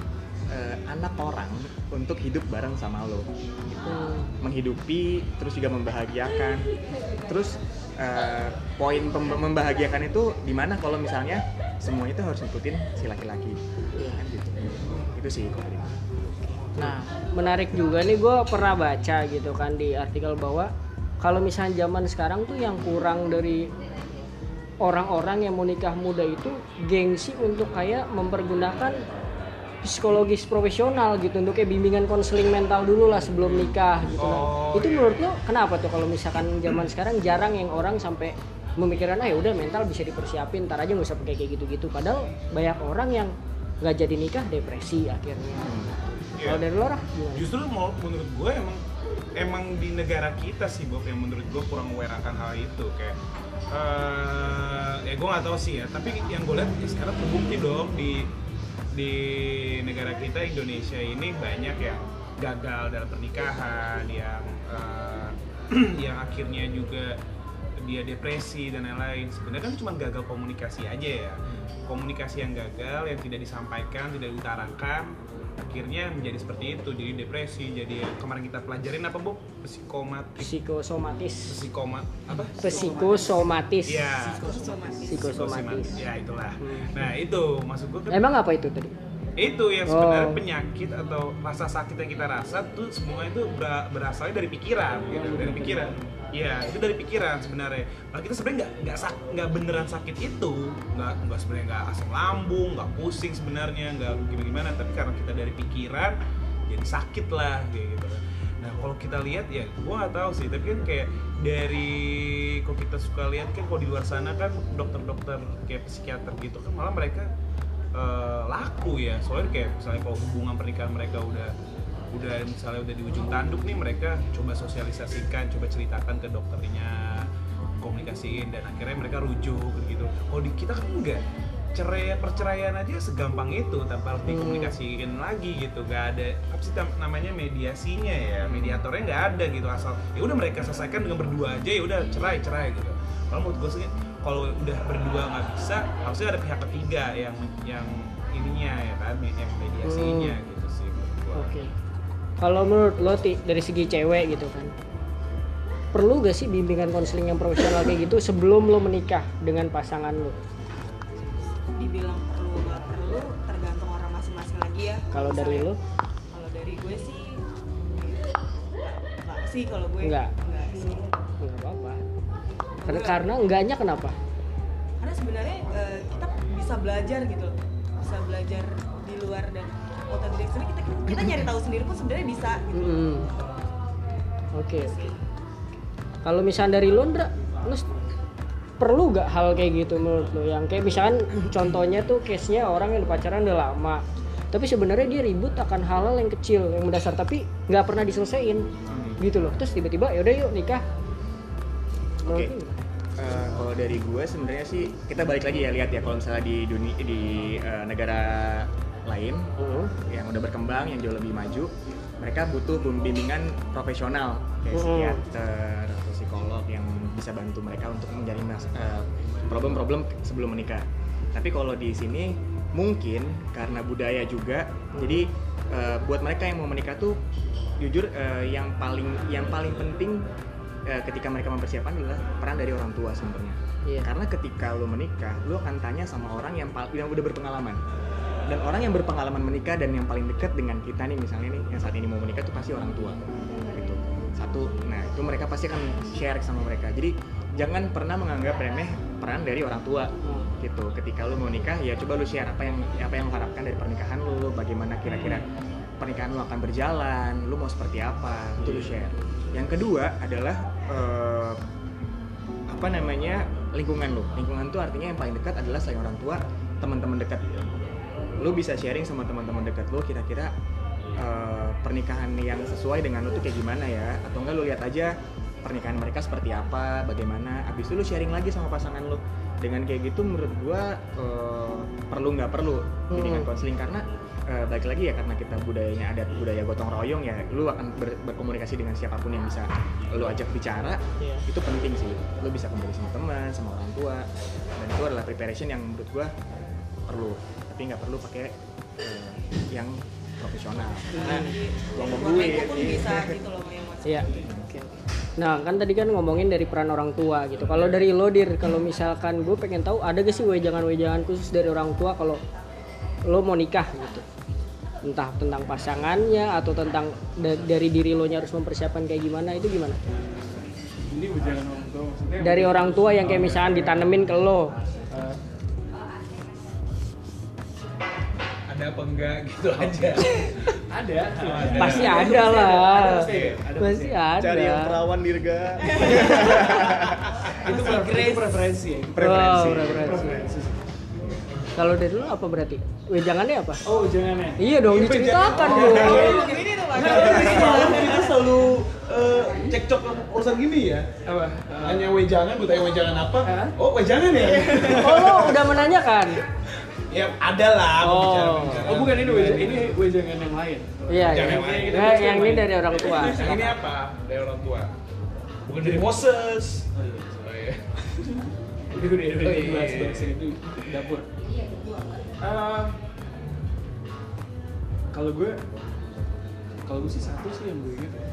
eh, anak orang untuk hidup bareng sama lo. Gitu. Menghidupi, terus juga membahagiakan. Terus eh, poin membahagiakan itu di mana kalau misalnya semua itu harus ngikutin si laki-laki. Kan gitu. Itu sih kalau. Nah, menarik juga nih gue pernah baca gitu kan di artikel bahwa kalau misalnya zaman sekarang tuh yang kurang dari orang-orang yang mau nikah muda itu gengsi untuk kayak mempergunakan psikologis profesional gitu untuk kayak bimbingan konseling mental dulu lah sebelum nikah gitu kan. Oh, Itu iya. menurut lo kenapa tuh kalau misalkan zaman sekarang jarang yang orang sampai memikirkan ah ya udah mental bisa dipersiapin ntar aja nggak usah pakai kayak gitu-gitu padahal banyak orang yang nggak jadi nikah depresi akhirnya. Iya. Kalau dari lo gimana? justru mau menurut gue emang emang di negara kita sih Bob yang menurut gue kurang aware akan hal itu kayak eh ya gue nggak tahu sih ya tapi yang gue lihat ya sekarang terbukti dong di di negara kita Indonesia ini banyak yang gagal dalam pernikahan yang eh, <clears throat> yang akhirnya juga dia depresi dan lain-lain. Sebenarnya kan cuma gagal komunikasi aja ya komunikasi yang gagal yang tidak disampaikan tidak diutarakan akhirnya menjadi seperti itu jadi depresi jadi yang kemarin kita pelajarin apa bu? Psikomatis psikosomatis. Psikomat apa? Psikosomatis. Ya psikosomatis. Ya itulah. Hmm. nah itu maksud gue kan emang apa itu tadi? Itu yang sebenarnya Oh. penyakit atau rasa sakit yang kita rasa tuh semua itu ber- berasalnya dari pikiran gitu. Dari pikiran Iya itu dari pikiran sebenarnya. Kalau kita sebenarnya nggak nggak beneran sakit itu. Nggak nggak sebenarnya nggak asam lambung nggak pusing sebenarnya nggak gimana gimana tapi karena kita dari pikiran jadi sakit lah gitu. Nah kalau kita lihat ya gua nggak tahu sih. Tapi kan kayak dari kalau kita suka lihat kan kalau di luar sana kan dokter-dokter kayak psikiater gitu kan malah mereka eh, laku ya. Soalnya kayak misalnya kalau hubungan pernikahan mereka udah udah misalnya udah di ujung tanduk nih mereka coba sosialisasikan coba ceritakan ke dokternya komunikasiin dan akhirnya mereka rujuk gitu. Kalau di kita kan enggak. Cerai perceraian aja segampang itu tanpa harus dikomunikasiin lagi gitu. Nggak ada apa sih namanya mediasinya ya mediatornya nggak ada gitu. Asal ya udah mereka selesaikan dengan berdua aja ya udah cerai cerai gitu. Kalau menurut gue sih kalau udah berdua nggak bisa harusnya ada pihak ketiga yang yang ininya ya kan yang mediasinya gitu sih menurut kalau menurut lo Ti, dari segi cewek gitu kan perlu gak sih bimbingan konseling yang profesional kayak gitu sebelum lo menikah dengan pasangan lo? Dibilang perlu nggak perlu tergantung orang masing-masing lagi ya. Kalau dari lo? kalau dari gue sih nggak sih kalau gue. Nggak. nggak sih. Nggak apa-apa. Karena karena enggaknya kenapa? Karena sebenarnya eh, kita bisa belajar gitu. Loh bisa belajar di luar dan otodidak sendiri kita kita nyari tahu sendiri pun sebenarnya bisa gitu. Mm-mm. oke. Sih kalau misalnya dari lo Ndra lo s- perlu gak hal kayak gitu menurut lo yang kayak misalkan <clears throat> contohnya tuh case nya orang yang udah pacaran udah lama tapi sebenarnya dia ribut akan hal-hal yang kecil yang mendasar tapi nggak pernah diselesaikan gitu loh. Terus tiba-tiba yaudah yuk nikah. Oke. Menurut lo Eh, kalau dari gue sebenarnya sih kita balik lagi ya lihat ya kalau misalnya di dunia di eh, negara lain gimana? yang udah berkembang yang jauh lebih maju mereka butuh bimbingan profesional kayak Mm. psikiater atau psikolog yang bisa bantu mereka untuk mencari mas- eh, problem-problem sebelum menikah tapi kalau di sini mungkin karena budaya juga jadi eh, buat mereka yang mau menikah tuh jujur eh, yang paling yang paling penting ketika mereka mempersiapkan adalah peran dari orang tua sebenarnya Iya. karena ketika lo menikah lo akan tanya sama orang yang yang udah berpengalaman dan orang yang berpengalaman menikah dan yang paling dekat dengan kita nih misalnya nih yang saat ini mau menikah tuh pasti orang tua gitu. Satu nah itu mereka pasti akan share sama mereka. Jadi jangan pernah menganggap remeh peran dari orang tua gitu. Ketika lu mau nikah ya coba lu share apa yang apa yang lu harapkan dari pernikahan lu bagaimana kira-kira pernikahan lu akan berjalan lu mau seperti apa itu lu share. Yang kedua adalah eh, apa namanya lingkungan lu. Lingkungan tuh artinya yang paling dekat adalah selain orang tua teman-teman dekat lu bisa sharing sama teman-teman dekat lu kira-kira eh, pernikahan yang sesuai dengan lu tuh kayak gimana ya? Atau enggak lu lihat aja pernikahan mereka seperti apa bagaimana? Abis itu lu sharing lagi sama pasangan lu. Dengan kayak gitu menurut gua eh, perlu nggak perlu bimbingan Hmm. konseling. Karena eh, balik lagi ya karena kita budayanya adat budaya gotong royong ya lu akan ber- berkomunikasi dengan siapa pun yang bisa lu ajak bicara. Iya. itu penting sih. Lu bisa komunikasi sama teman sama orang tua. Dan itu adalah preparation yang menurut gua perlu tapi nggak perlu pakai eh, yang profesional karena buang-buang Buang duit bisa gitu loh Iya. Oke. Nah kan tadi kan ngomongin dari peran orang tua gitu. Kalau dari lo dir, kalau misalkan gue pengen tahu ada gak sih wejangan-wejangan khusus dari orang tua kalau lo mau nikah gitu. Entah tentang pasangannya atau tentang da- dari diri lo nya harus mempersiapkan kayak gimana itu gimana? Ini jangan orang tua maksudnya. Dari orang tua yang kayak misalkan ditanemin ke lo. Ada apa enggak gitu aja <laughs> ada. Pasti ada lah. pasti ada, ada Pasti pasti. ada. cari yang perawan dirga <laughs> Itu preferensi. Preferensi. Preferensi. Oh, preferensi. Preferensi. Kalau dari lo apa berarti? Wejangannya apa? Oh jangan ya. Iya dong diceritakan dong. ini tuh Pak. kita selalu eh, cekcok urusan gini ya Apa? hanya wejangan gue tanya wejangan apa oh wejangan ya Oh lo udah menanyakan? Ya ada lah Oh. Oh bukan ini wejangan, ini wejangan yang lain. Iya, iya. Jangan yang lain. Nah, yang ini dari orang tua. yang ini apa dari orang tua bukan dari Moses Oh iya. oh iya Itu udah udah Oh, iya. bahas bahas itu dapur. Eh, kalau gue kalau gue sih satu sih yang gue ingat ya.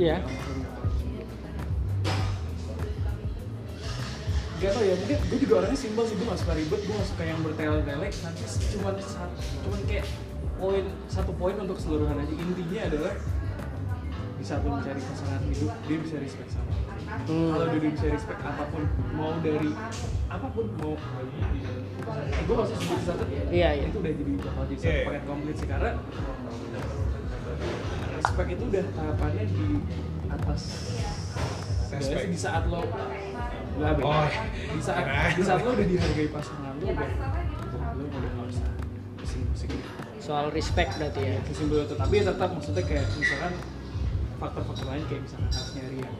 Iya. Gak tau ya, mungkin gue juga orangnya simpel sih, gue gak suka ribet, gue gak suka yang bertele-tele Nanti cuman satu, cuman kayak poin, satu poin untuk keseluruhan aja Intinya adalah di saat lo mencari pasangan hidup, dia bisa respect sama. Hmm. Kalau dia bisa respect apa pun, mau dari apa pun, mau eh, gue masih sebut satu Iya, iya. Itu udah jadi bakal jadi satu iya. paket komplit sih, karena respect itu udah tahapannya di atas Respect. di saat lo Nggak, Ben. Oh, di saat di saat lo udah dihargai pasangan lo udah lo udah nggak usah pusing-pusing Soal respect berarti ya. sesimpel itu tapi ya tetap maksudnya kayak misalkan faktor-faktor lain kayak misalkan harus nyari yang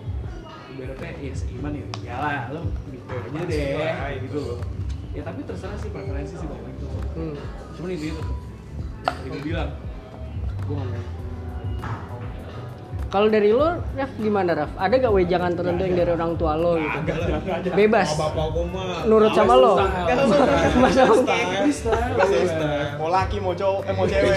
ibaratnya ya seiman ya iyalah lo gitu aja deh. gitu loh. Ya tapi terserah sih preferensi sih balik itu Hmm. cuman intinya tetap yang tadi gue bilang gue ngomong Kalau dari lo, Raf gimana Raf? Ada gak wejangan tertentu yang dari orang tua lo gitu? Agak lah. Bebas. Sama bapak mah. Nurut sama lo. Masa Freestyle. mau laki mau cowok eh mau cewek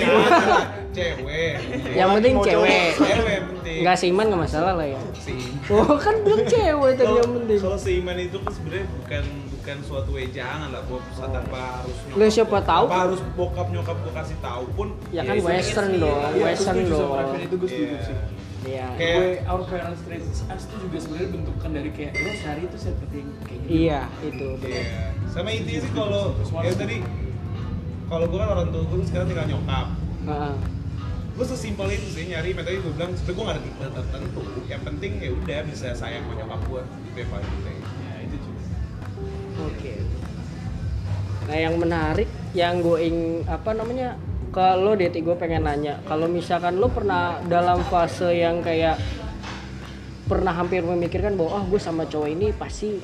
Cewek. Yang penting cewek. Cewek penting. Nggak seiman nggak masalah lah ya. Seiman. Oh kan bilang cewek tadi yang penting. Kalau seiman itu kan sebenarnya bukan bukan suatu wejangan lah buat saat apa harus nyokap Lo siapa tahu? apa harus bokap nyokap gue kasih tahu pun Ya kan itu western dong, Iya, western dong. Itu gue setuju Iya. sih Iya. Kayak- gue our parents raised us itu juga sebenarnya bentukan dari kayak lo sehari itu seperti kayak gitu Iya itu. Iya. Sama intinya sih kalau ya tadi kalau gue kan orang tua gue sekarang tinggal nyokap. Heeh. Gue sesimpel itu sih nyari metode gue bilang sebenarnya gue gak ada tipe tertentu. Yang penting ya udah bisa sayang sama nyokap gue itu yang paling penting. ya itu juga Oke. Nah yang menarik, yang gue ing apa namanya lo Deti gue pengen nanya, kalau misalkan lo pernah dalam fase yang kayak pernah hampir memikirkan bahwa ah gue sama cowok ini pasti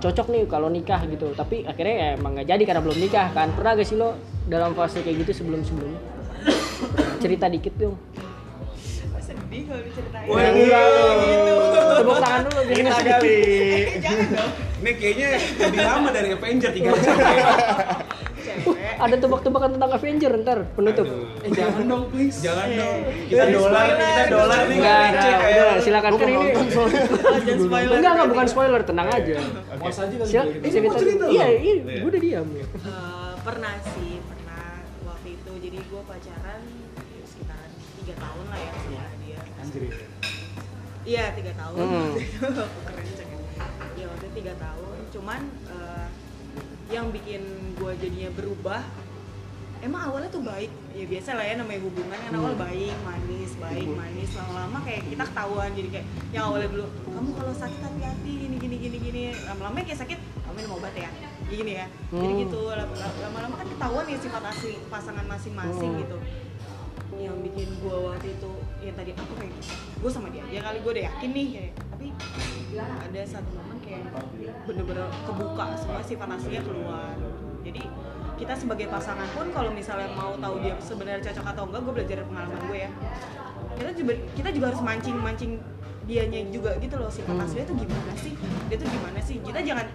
cocok nih kalau nikah gitu, tapi akhirnya ya emang nggak jadi karena belum nikah kan? Pernah gak sih lo dalam fase kayak gitu sebelum sebelumnya? Cerita dikit dong. sedih kalau diceritain Wah, enggak gitu. Tepuk tangan dulu biar dong <laughs> Ini kayaknya lebih lama dari Avenger 3 jam. <laughs> Ada tebak-tebakan tentang Avenger ntar penutup. Aduh. eh jangan dong please Jangan dong. Kita Kita dolar, dolar, kita dolar nih Enggak, nggak enggak, udah silakan kan ini. <laughs> Enggak, enggak bukan spoiler, tenang aja. mau cerita Iya, loh. iya, Iya. gue udah diam ya. Eh, pernah sih pernah waktu itu jadi gue pacaran sekitar tiga tahun lah ya sama dia anjir ya. iya tiga tahun Hmm. <laughs> keren cek ya waktu itu tiga tahun cuman eh, yang bikin gue jadinya berubah emang awalnya tuh baik. Ya biasa lah ya namanya hubungan kan awal Hmm. baik manis baik manis. Lama-lama kayak kita ketahuan jadi kayak yang awalnya dulu kamu kalau sakit hati-hati gini gini gini gini. Lama-lama kayak sakit kamu minum obat ya. Gini ya. Jadi Hmm. gitu lama- lama-lama kan ketahuan ya sifat asli pasangan masing-masing Hmm. gitu. Yang bikin gue waktu itu ya tadi aku kayak gue sama dia aja kali gue udah yakin nih kayak tapi ada satu momen kayak bener-bener kebuka semua sifat aslinya keluar. Jadi kita sebagai pasangan pun kalau misalnya mau tahu dia sebenarnya cocok atau enggak gue belajar dari pengalaman gue ya. Kita juga kita juga harus mancing mancing dianya juga gitu loh sifat Hmm. aslinya tuh gimana sih? Dia tuh gimana sih? Kita jangan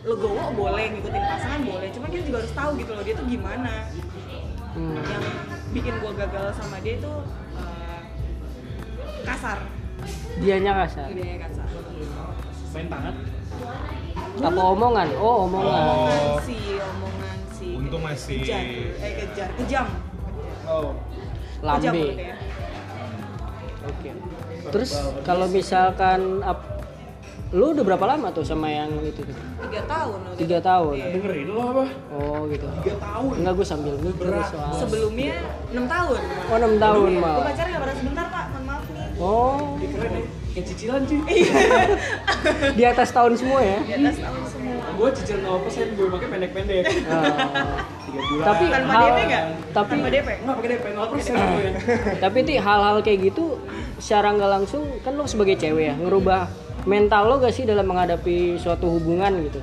legowo boleh ngikutin pasangan boleh cuma kita juga harus tahu gitu loh dia tuh gimana. Hmm. yang bikin gue gagal sama dia itu eh, kasar. Dianya kasar. dia kasar main tangan Apa omongan? Oh, omongan. Oh. omongan sih omongan sih Untung masih- kejar eh kejar kejam oh Lambe. mulutnya. Oke. Terus kalau misalkan ap- lu udah berapa lama tuh sama yang itu tuh? tiga tahun Tiga tahun. Iya. dengerin lo apa Oh gitu. tiga tahun Enggak gue sambil mikir Berat. soal. sebelumnya enam tahun Oh enam tahun gue mal. pacaran nggak pernah sebentar pak Oh. Ih, keren ya kayak cicilan cuy. <laughs> Di atas tahun semua ya? di atas tahun semua. Gue cicil 0% gue pakai pendek-pendek. Oh. tiga bulan. Tapi tanpa hal- DP nggak? tapi tanpa DP nggak pakai DP 0% gue ya tapi ti hal-hal kayak gitu secara nggak langsung kan lo sebagai cewek ya ngerubah mental lo gak sih dalam menghadapi suatu hubungan gitu?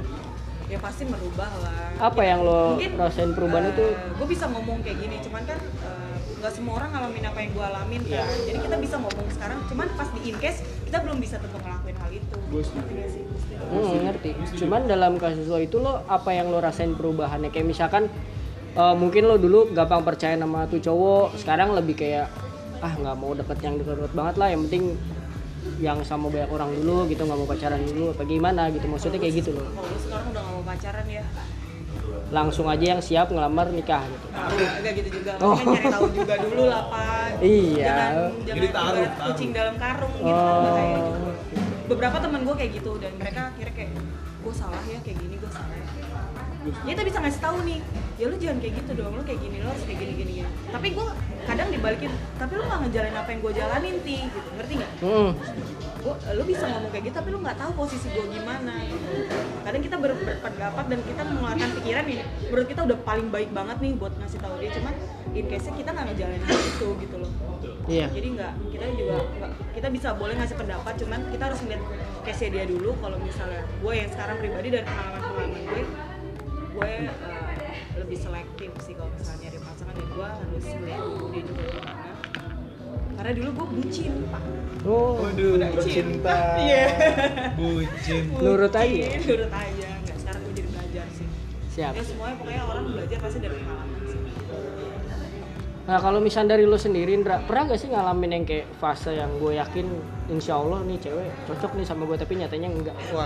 ya pasti merubah lah. Apa yang lo Mungkin, rasain perubahan itu? gue bisa ngomong kayak gini cuman kan eh, nggak semua orang ngalamin apa yang gue alamin kan Iya. jadi kita bisa ngomong sekarang cuman pas di in case kita belum bisa tentu ngelakuin hal itu setuju. Ngerti nggak sih? Hmm, ngerti. Cuman dalam kasus lo itu lo apa yang lo rasain perubahannya? Kayak misalkan eh, mungkin lo dulu gampang percaya sama tuh cowok, sekarang lebih kayak ah nggak mau deket yang deket-deket banget lah. Yang penting yang sama banyak orang dulu gitu nggak mau pacaran dulu apa gimana gitu maksudnya kayak gitu loh kalau sekarang udah gak mau pacaran ya langsung aja yang siap ngelamar nikah gitu Nah, agak gitu juga Oh. Makanya nyari tahu juga dulu lah pak Iya. jangan jangan Jadi taruh, taruh. kucing dalam karung gitu Oh. bahaya juga beberapa temen gue kayak gitu dan mereka akhirnya kayak gue salah ya kayak gini gue salah ya ya kita bisa ngasih tahu nih ya lu jangan kayak gitu dong lu kayak gini lu harus kayak gini gini gini tapi gue kadang dibalikin tapi lu nggak ngejalanin apa yang gue jalanin ti gitu ngerti nggak Hmm. gua, lu bisa ngomong kayak gitu tapi lu nggak tahu posisi gue gimana gitu. Kadang kita ber- berpendapat dan kita mengeluarkan pikiran ini menurut kita udah paling baik banget nih buat ngasih tahu dia. Cuman in case kita nggak ngejalanin itu gitu loh. Iya. jadi nggak kita juga nggak kita bisa boleh ngasih pendapat cuman kita harus ngeliat case dia dulu. Kalau misalnya gue yang sekarang pribadi dari pengalaman pengalaman gue gue eh, lebih selektif sih kalau misalnya nyari pasangan dan gue harus melihat dulu dia juga karena dulu gue bucin pak Oh. Waduh, Cinta. <laughs> Iya. bucin. Nurut aja. Bucin, nurut aja nggak sekarang gue jadi belajar sih Siap. ya semuanya pokoknya orang belajar pasti dari pengalaman Nah kalau misalnya dari lo sendiri, Indra, pernah gak sih ngalamin yang kayak fase yang gue yakin insya Allah nih cewek cocok nih sama gue tapi nyatanya enggak. Wah,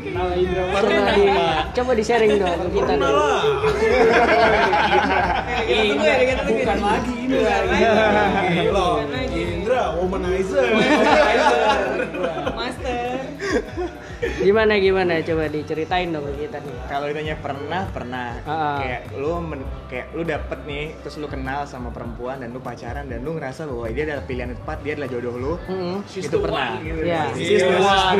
kenal Indra Coba di, coba di sharing dong ke kita Pernah dong. lah. Gitu tunggu ya, ya. bukan lagi ini Bukan lagi. Bukan lagi. Indra, womanizer. master Gimana gimana? Coba diceritain dong ke kita nih. kalau ditanya pernah, pernah. Ah. Kayak lu men- kayak lu dapet nih, terus lu kenal sama perempuan dan lu pacaran dan lu ngerasa bahwa dia adalah pilihan yang tepat, dia adalah jodoh lu. She's itu the pernah. gitu. Iya. She's the Iya, one.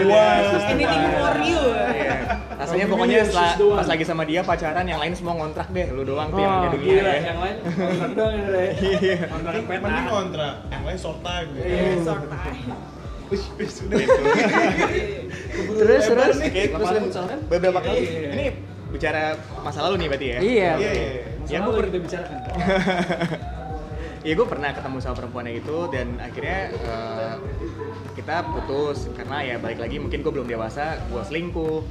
Anything one. for you. Iya. Rasanya Kalau pokoknya setelah pas lagi sama dia pacaran yang lain semua ngontrak deh, lu doang tuh yang Oh, ada dunia Gila, ya. yang lain kontrak doang ya, Indra. Iya. Kontrak. Mending kontrak. Yang lain short time. gitu. Short time. Wih, wih, sudah. Terus Lebar terus. terus kan? beberapa kali. Iya. Ini bicara masa lalu nih berarti ya? Iya. Iya, iya. Ya lalu gue kita bicarakan. <laughs> ya gue pernah ketemu sama perempuannya itu dan akhirnya eh, kita putus karena ya balik lagi mungkin gue belum dewasa gue selingkuh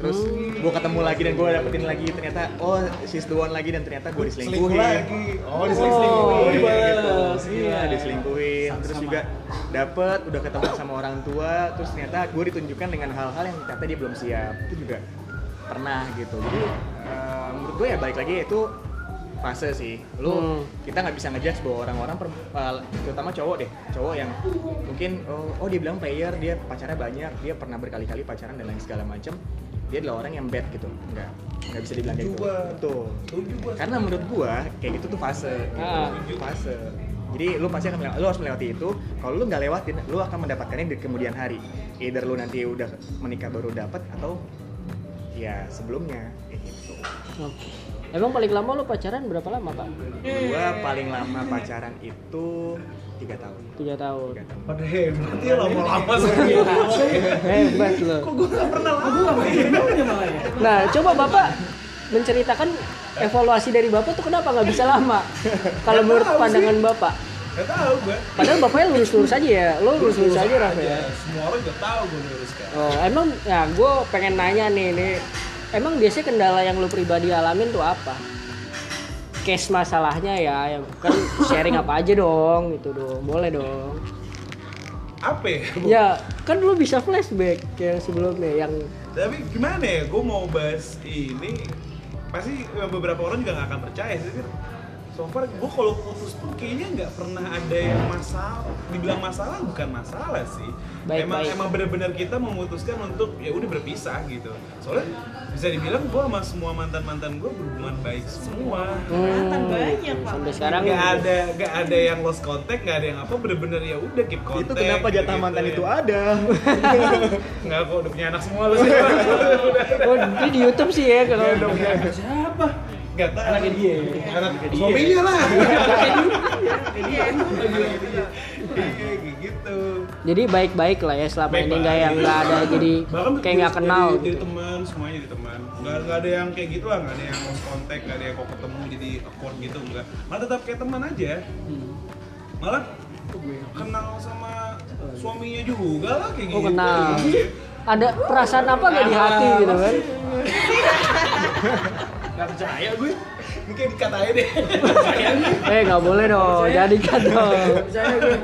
terus gue ketemu lagi dan gue dapetin lagi ternyata oh she's the one lagi dan ternyata gue diselingkuhin lagi. Oh, oh, diselingkuhin. dibalas. gitu. iya Iya. diselingkuhin terus Sama. juga dapet udah ketemu sama orang tua terus ternyata gue ditunjukkan dengan hal-hal yang ternyata dia belum siap itu juga pernah gitu jadi eh, menurut gue ya balik lagi itu fase sih lu Hmm. kita nggak bisa ngejudge bahwa orang-orang uh, terutama cowok deh cowok yang mungkin oh, oh dia bilang player dia pacarnya banyak dia pernah berkali-kali pacaran dan lain segala macam dia adalah orang yang bad gitu nggak nggak bisa dibilang kayak gitu betul gua. karena menurut gua kayak gitu tuh fase gitu. Ah. fase jadi lu pasti akan melewati, lu harus melewati itu kalau lu nggak lewatin lu akan mendapatkannya di kemudian hari either lu nanti udah menikah baru dapat atau ya sebelumnya kayak gitu Oke. Emang paling lama lo pacaran berapa lama pak? gua paling lama pacaran itu tiga tahun Tiga tahun. Pada hebat ya lama-lama. Hebat lo. Kok gue gak pernah lama? Gak gamenya malah ya. Nah coba bapak menceritakan evaluasi dari bapak tuh kenapa nggak bisa lama? Kalau menurut tahu sih. pandangan bapak, Gak tau gue. padahal bapaknya lurus-lurus aja ya, lo lurus-lurus aja Raf ya. Semua orang udah tahu gue lurus kan. Oh, emang ya gue pengen nanya nih, nih, emang biasanya kendala yang lo pribadi alamin tuh apa? Case masalahnya ya, yang kan sharing apa aja dong, gitu dong, boleh dong. Apa ya? Ya, kan lo bisa flashback yang sebelumnya, yang Tapi gimana ya? Gue mau bahas ini pasti beberapa orang juga gak akan percaya sih. So far gue kalau putus pun kayaknya nggak pernah ada yang masalah. Dibilang masalah bukan masalah sih. Baik, emang baik. emang benar-benar kita memutuskan untuk ya udah berpisah gitu. Soalnya bisa dibilang gue sama semua mantan mantan gue berhubungan baik semua. Kelihatan banyak pak sampai sekarang Gak ada gak ada yang lost contact, gak ada yang apa bener-bener ya udah keep contact. itu kenapa jatah gitu mantan ya. itu ada <laughs> Nggak kok udah punya anak semua lu sih. <laughs> Oh, di YouTube sih ya kalau udah punya anak. Siapa? Gak. Anaknya dia. Anak suaminya lah. Gitu. Jadi baik-baik lah ya selama ini Baik-baik. nggak yang nggak ada jadi kayak nggak jadi- kenal jadi, jadi gitu. teman semuanya jadi teman nggak nggak ada yang kayak gitu lah nggak ada yang lost contact nggak ada yang kok ketemu jadi awkward gitu nggak malah tetap kayak teman aja Hmm. malah kenal sama suaminya juga lah kayak Oh gitu kenal. Iya. Ada perasaan apa nggak di hati gitu kan? <laughs> Gak percaya gue. ini kayak dikatain deh <laughs> Eh nggak boleh dong, jadi kan dong. Percaya gue.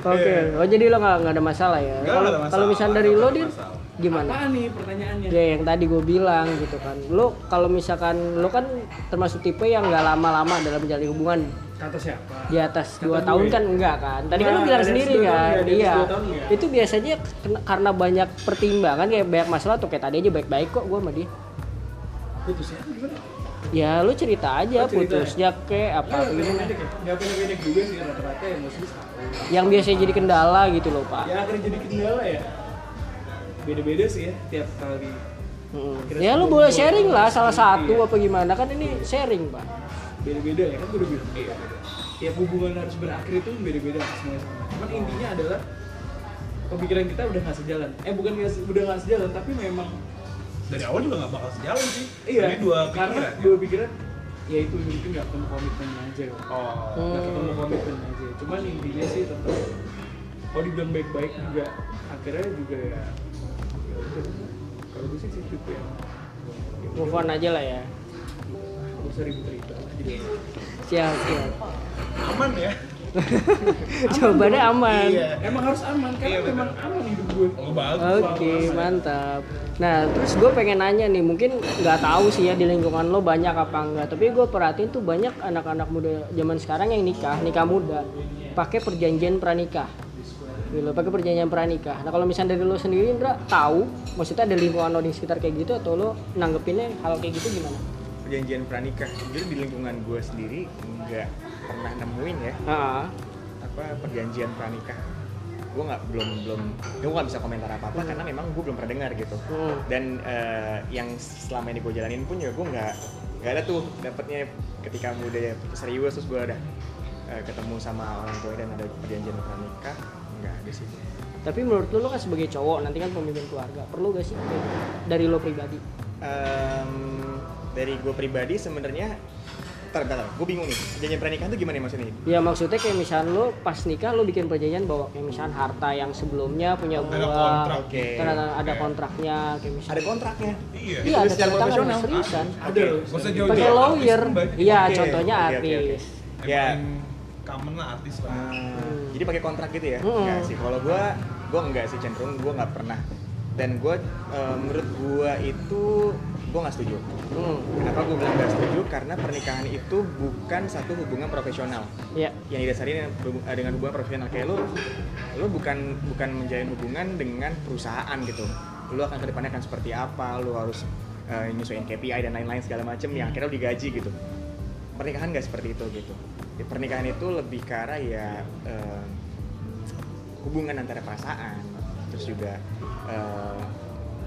Oke, oh jadi lo nggak nggak ada masalah ya? Kalau misalnya dari lo din gimana? Apa nih pertanyaannya? Ya yang tadi gue bilang gitu kan. Lo kalau misalkan lo kan termasuk tipe yang nggak lama-lama dalam menjalin hubungan Kata siapa? di atas Kata dua gue. tahun kan enggak kan? Tadi kan lo Nggak, bilang sendiri kan? atas Iya. nggak. Itu biasanya karena banyak pertimbangan kayak banyak masalah tuh kayak tadi aja baik-baik kok gue sama dia. Putusnya gimana? Ya lu cerita aja cerita putusnya kayak apa Gak gimana. pendek ya? Gak pendek-pendek juga sih rata-rata setahun. Yang biasanya jadi kendala gitu loh pak. Ya akhirnya jadi kendala ya. Beda-beda sih ya tiap kali. Mm. Kira Ya lu boleh sharing lah salah sendiri, satu ya. apa gimana kan ini sharing pak. Beda-beda ya kan gue udah bilang. Iya. Tiap hubungan harus berakhir itu beda-beda semuanya sama. Cuman intinya adalah pemikiran kita udah nggak sejalan. Eh bukan udah nggak sejalan tapi memang dari awal juga nggak bakal sejalan sih iya Ini dua karena pikiran ya. dua pikiran ya itu mungkin nggak ketemu komitmennya aja kan. oh nggak ketemu komitmen aja cuman intinya sih tetap kalau dibilang baik-baik juga akhirnya juga ya kalau gue sih sih yang ya Move on aja lah ya. nggak usah ribut-ribut Siap siap. aman ya Jawabannya aman. Iya. emang harus aman karena Iya, memang aman hidup gue oh bagus Oke bagus. mantap. Nah terus gue pengen nanya nih mungkin nggak tahu sih ya di lingkungan lo banyak apa enggak tapi gue perhatiin tuh banyak anak-anak muda zaman sekarang yang nikah nikah muda pakai perjanjian pranikah gitu pakai perjanjian pranikah nah kalau misalnya dari lo sendiri Indra tahu maksudnya ada lingkungan lo di sekitar kayak gitu atau lo nanggepinnya hal kayak gitu gimana? perjanjian pranikah jadi di lingkungan gue sendiri nggak pernah nemuin ya. Ah, apa perjanjian pranikah. Gue nggak belum belum gue nggak bisa komentar apa apa karena memang gue belum pernah dengar gitu. Hmm. dan eh, yang selama ini gue jalanin pun ya gue nggak nggak ada tuh dapetnya ketika muda ya serius terus gue ada eh, ketemu sama orang tua dan ada perjanjian pranikah nggak ada sih. Tapi menurut lo, lo kan sebagai cowok nanti kan pemimpin keluarga perlu gak sih dari lo pribadi? Em, dari gue pribadi sebenarnya Ntar, ntar, gue bingung nih. Perjanjian pernikahan tuh gimana nih maksudnya? Ya maksudnya kayak misalnya lo pas nikah lo bikin perjanjian bahwa kayak misalnya harta yang sebelumnya punya gua. Ada kontrak, oke. Kan ada, kontraknya kayak misalnya. Ada kontraknya. iya Iya ada secara profesional. seriusan. ada. Pakai lawyer. Iya, Oke, contohnya artis. Yang Ya. paling common lah artis lah Ah, Jadi pakai kontrak gitu ya? Hmm. Enggak sih. Kalau gue, gue enggak sih cenderung gue nggak pernah. Dan gue, eh, menurut gue itu gue nggak setuju. Hmm. Kenapa gue bilang nggak setuju? Karena pernikahan itu bukan satu hubungan profesional. Iya. yang didasari dengan, eh, dengan hubungan profesional kayak lu lu bukan bukan menjalin hubungan dengan perusahaan gitu lu akan ke depannya akan seperti apa lu harus eh, nyesuaiin KPI dan lain-lain segala macem yang akhirnya lu digaji gitu pernikahan nggak seperti itu gitu Ya, pernikahan itu lebih ke arah ya eh, hubungan antara perasaan terus juga eh,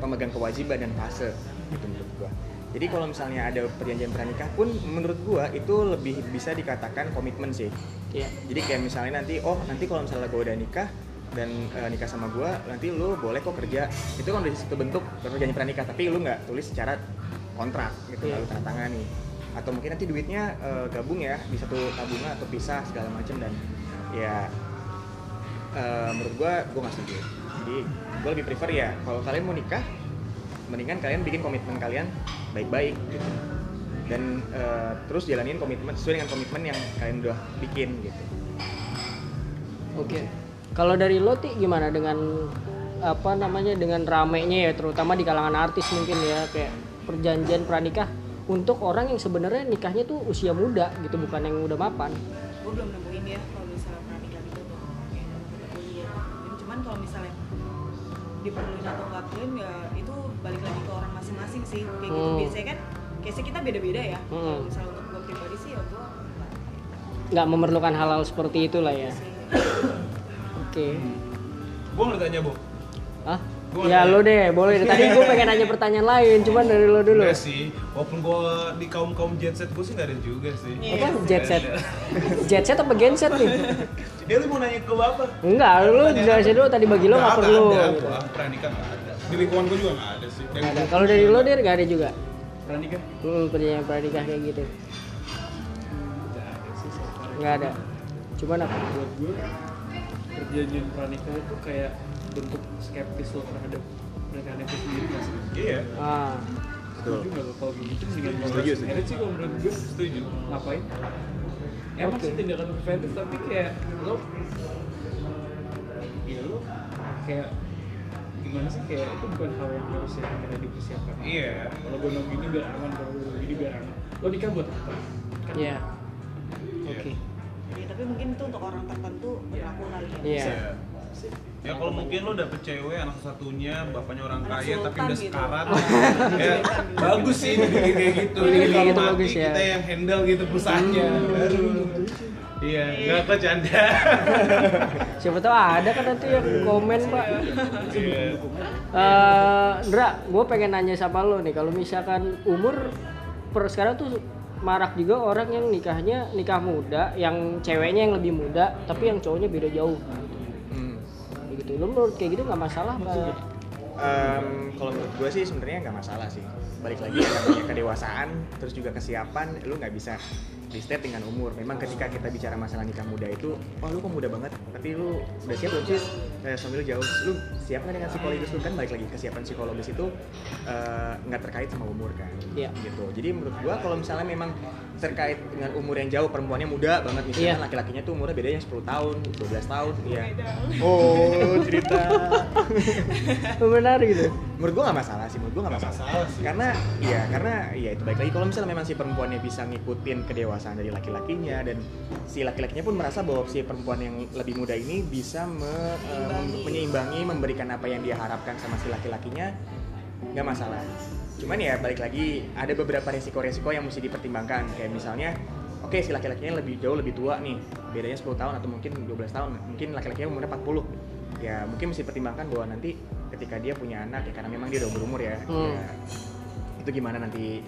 pemegang kewajiban dan fase gitu menurut gua. Jadi kalau misalnya ada perjanjian pernikah pun menurut gua itu lebih bisa dikatakan komitmen sih. Iya. jadi kayak misalnya nanti oh nanti kalau misalnya gue udah nikah dan eh, nikah sama gue nanti lu boleh kok kerja. Itu kan udah kebentuk perjanjian pranikah tapi lu nggak tulis secara kontrak gitu Iya. lalu tanda tangani. Atau mungkin nanti duitnya eh, gabung ya di satu tabungan atau pisah segala macam dan ya eh, menurut gua gua nggak setuju. Jadi gua lebih prefer ya kalau kalian mau nikah mendingan kalian bikin komitmen kalian baik-baik gitu dan eh, terus jalanin komitmen sesuai dengan komitmen yang kalian udah bikin gitu Oke. Kalau dari lo Ti gimana dengan apa namanya dengan ramenya ya terutama di kalangan artis mungkin ya kayak perjanjian pranikah untuk orang yang sebenarnya nikahnya tuh usia muda gitu bukan yang udah mapan. gue belum nemuin ya kalau misalnya pranikah gitu tuh kayak kuliah Dan cuman kalau misalnya diperluin atau nggak perluin ya itu balik lagi ke orang masing-masing sih kayak gitu Hmm. biasanya kan case kita beda-beda ya Hmm. kalau misalnya untuk gue pribadi sih ya gue nggak memerlukan hal-hal seperti itulah ya. sih Oke. Gue nggak tanya, Bo. Ah? Gua Ya lo deh, boleh. Tadi gue pengen nanya pertanyaan lain, cuman dari lo dulu. Enggak sih, walaupun gue di kaum kaum jet set gue sih nggak ada juga sih. Apa? Jet set. Jet set apa genset nih? Ya lu mau nanya ke apa? Enggak, lu jelasin dulu tadi bagi lo nggak perlu. Ada, gitu. gua pranikah nggak ada. Di lingkungan gue juga nggak ada sih. Nggak ada. Kalau dari lo dia nggak ada juga. Pranikah? Hmm, perjanjian pranikah kayak gitu. Nggak ada sih. Nggak ada. Cuman apa? Buat gue perjanjian pranikah itu kayak bentuk skeptis lo terhadap pernikahan itu sendiri nggak sih? Iya, Ah, Setuju nggak lo kalau begitu dengan Setuju, setuju. Sih kalau menurut gue setuju. ngapain? Emang Oke. sih tindakan preventif tapi kayak lo ya lo kayak gimana sih kayak itu bukan hal yang harus yang kira dipersiapkan Iya. kalau gue mau gini biar aman kalau gue gini biar aman lo nikah buat apa kan iya. Iya. Oke. ya, tapi mungkin itu untuk orang tertentu berlaku kali ya Iya. Iya. Ya kalau mungkin lo dapet cewek anak satunya, bapaknya orang Anak kaya tapi udah gitu. sekarat. <laughs> ya, bagus sih kayak gitu. Jadi kayak kalau gitu mati bagus ya. kita yang handle gitu perusahaannya. Aduh. Iya, nggak kok canda. <laughs> Siapa tahu ada kan nanti yang komen pak. Iya. Eh, Ndra, gue pengen nanya sama lo nih, kalau misalkan umur per sekarang tuh marak juga orang yang nikahnya nikah muda, yang ceweknya yang lebih muda, tapi yang cowoknya beda jauh. Hmm. Begitu. Lo menurut kayak gitu nggak masalah pak? Em, kalau menurut gue sih sebenarnya nggak masalah sih balik lagi namanya kedewasaan terus juga kesiapan lu nggak bisa di state dengan umur. Memang ketika kita bicara masalah nikah muda itu oh lu kok muda banget? Tapi lu udah siap belum sih? Eh, sambil jauh. Lu siap nggak dengan psikologis lu? Kan balik lagi kesiapan psikologis itu eh, nggak terkait sama umur kan? Iya. gitu. Jadi menurut gua kalau misalnya memang terkait dengan umur yang jauh perempuannya muda banget misalnya Iya. laki-lakinya tuh umurnya bedanya 10 tahun 12 tahun ya oh cerita <laughs> Benar gitu. menurut gua nggak masalah sih menurut gua nggak masalah. masalah sih. karena iya karena ya itu baik lagi. Kalau misalnya memang si perempuannya bisa ngikutin kedewasaan dari laki-lakinya dan si laki-lakinya pun merasa bahwa si perempuan yang lebih muda ini bisa me- eh, mem- menyeimbangi memberikan apa yang dia harapkan sama si laki-lakinya nggak masalah. Cuman ya balik lagi ada beberapa resiko-resiko yang mesti dipertimbangkan. Kayak misalnya oke si laki-lakinya lebih jauh lebih tua nih. Bedanya 10 tahun atau mungkin 12 tahun. Mungkin laki-lakinya umurnya 40 ya mungkin mesti pertimbangkan bahwa nanti ketika dia punya anak ya karena memang dia udah berumur ya, Hmm. ya itu gimana nanti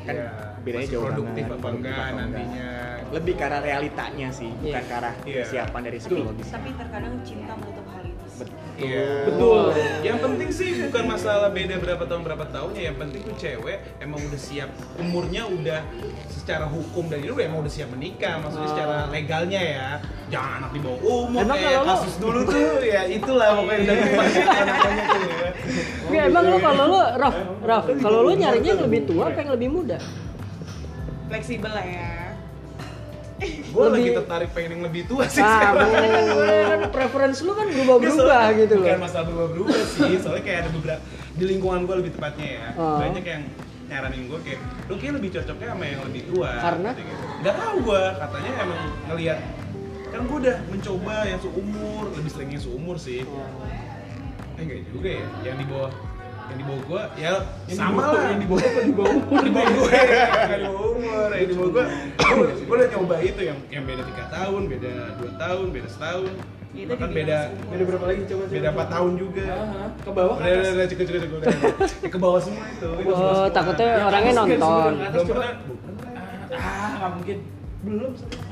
kan Iya, bedanya masih jauh produktif banget apa produktif enggak apa nantinya. lebih ke arah realitanya sih bukan Iya. ke arah Iya. kesiapan dari psikologis tapi terkadang cinta menutup sih. Betul Iya. Betul. Yang penting sih bukan masalah beda berapa tahun berapa tahunnya. Yang penting tuh cewek emang udah siap umurnya udah secara hukum dari dulu emang udah siap menikah. Maksudnya Oh. secara legalnya ya. Jangan anak di bawah umur Emang kayak kalau lo- kasus dulu tuh ya itulah pokoknya udah dipastikan namanya tuh ya. Nggak, emang lo kalau lo, Raf, Raf, kalau lo nyarinya yang lebih tua apa yang lebih muda? fleksibel lah ya Gue lagi tertarik pengen yang lebih tua sih Ah, sekarang. kan, preference lu kan berubah-berubah Soalnya gitu loh. Bukan masalah berubah-berubah sih, soalnya kayak ada beberapa di lingkungan gue lebih tepatnya ya. Oh. Banyak yang nyaranin gue kayak lu kayak lebih cocoknya sama yang lebih tua. Karena? Gitu -gitu. Gak tau gue, katanya emang ngelihat kan gue udah mencoba yang seumur, lebih sering yang seumur sih. Eh enggak juga ya, yang di bawah yang di bawah gue ya Yang sama lah yang di bawah apa di bawah umur? di bawah gue yang di bawah umur yang di bawah gue gue udah nyoba itu yang yang beda tiga tahun beda dua tahun beda setahun itu dibilang beda semua. Beda berapa lagi coba? beda empat tahun juga Ah, ke bawah ke udah udah udah cukup cukup cukup <laughs> ke bawah semua itu Itu Oh, semua. takutnya Ya, orangnya kan, nonton. belum coba. pernah pernah. Ah, nggak mungkin. Belum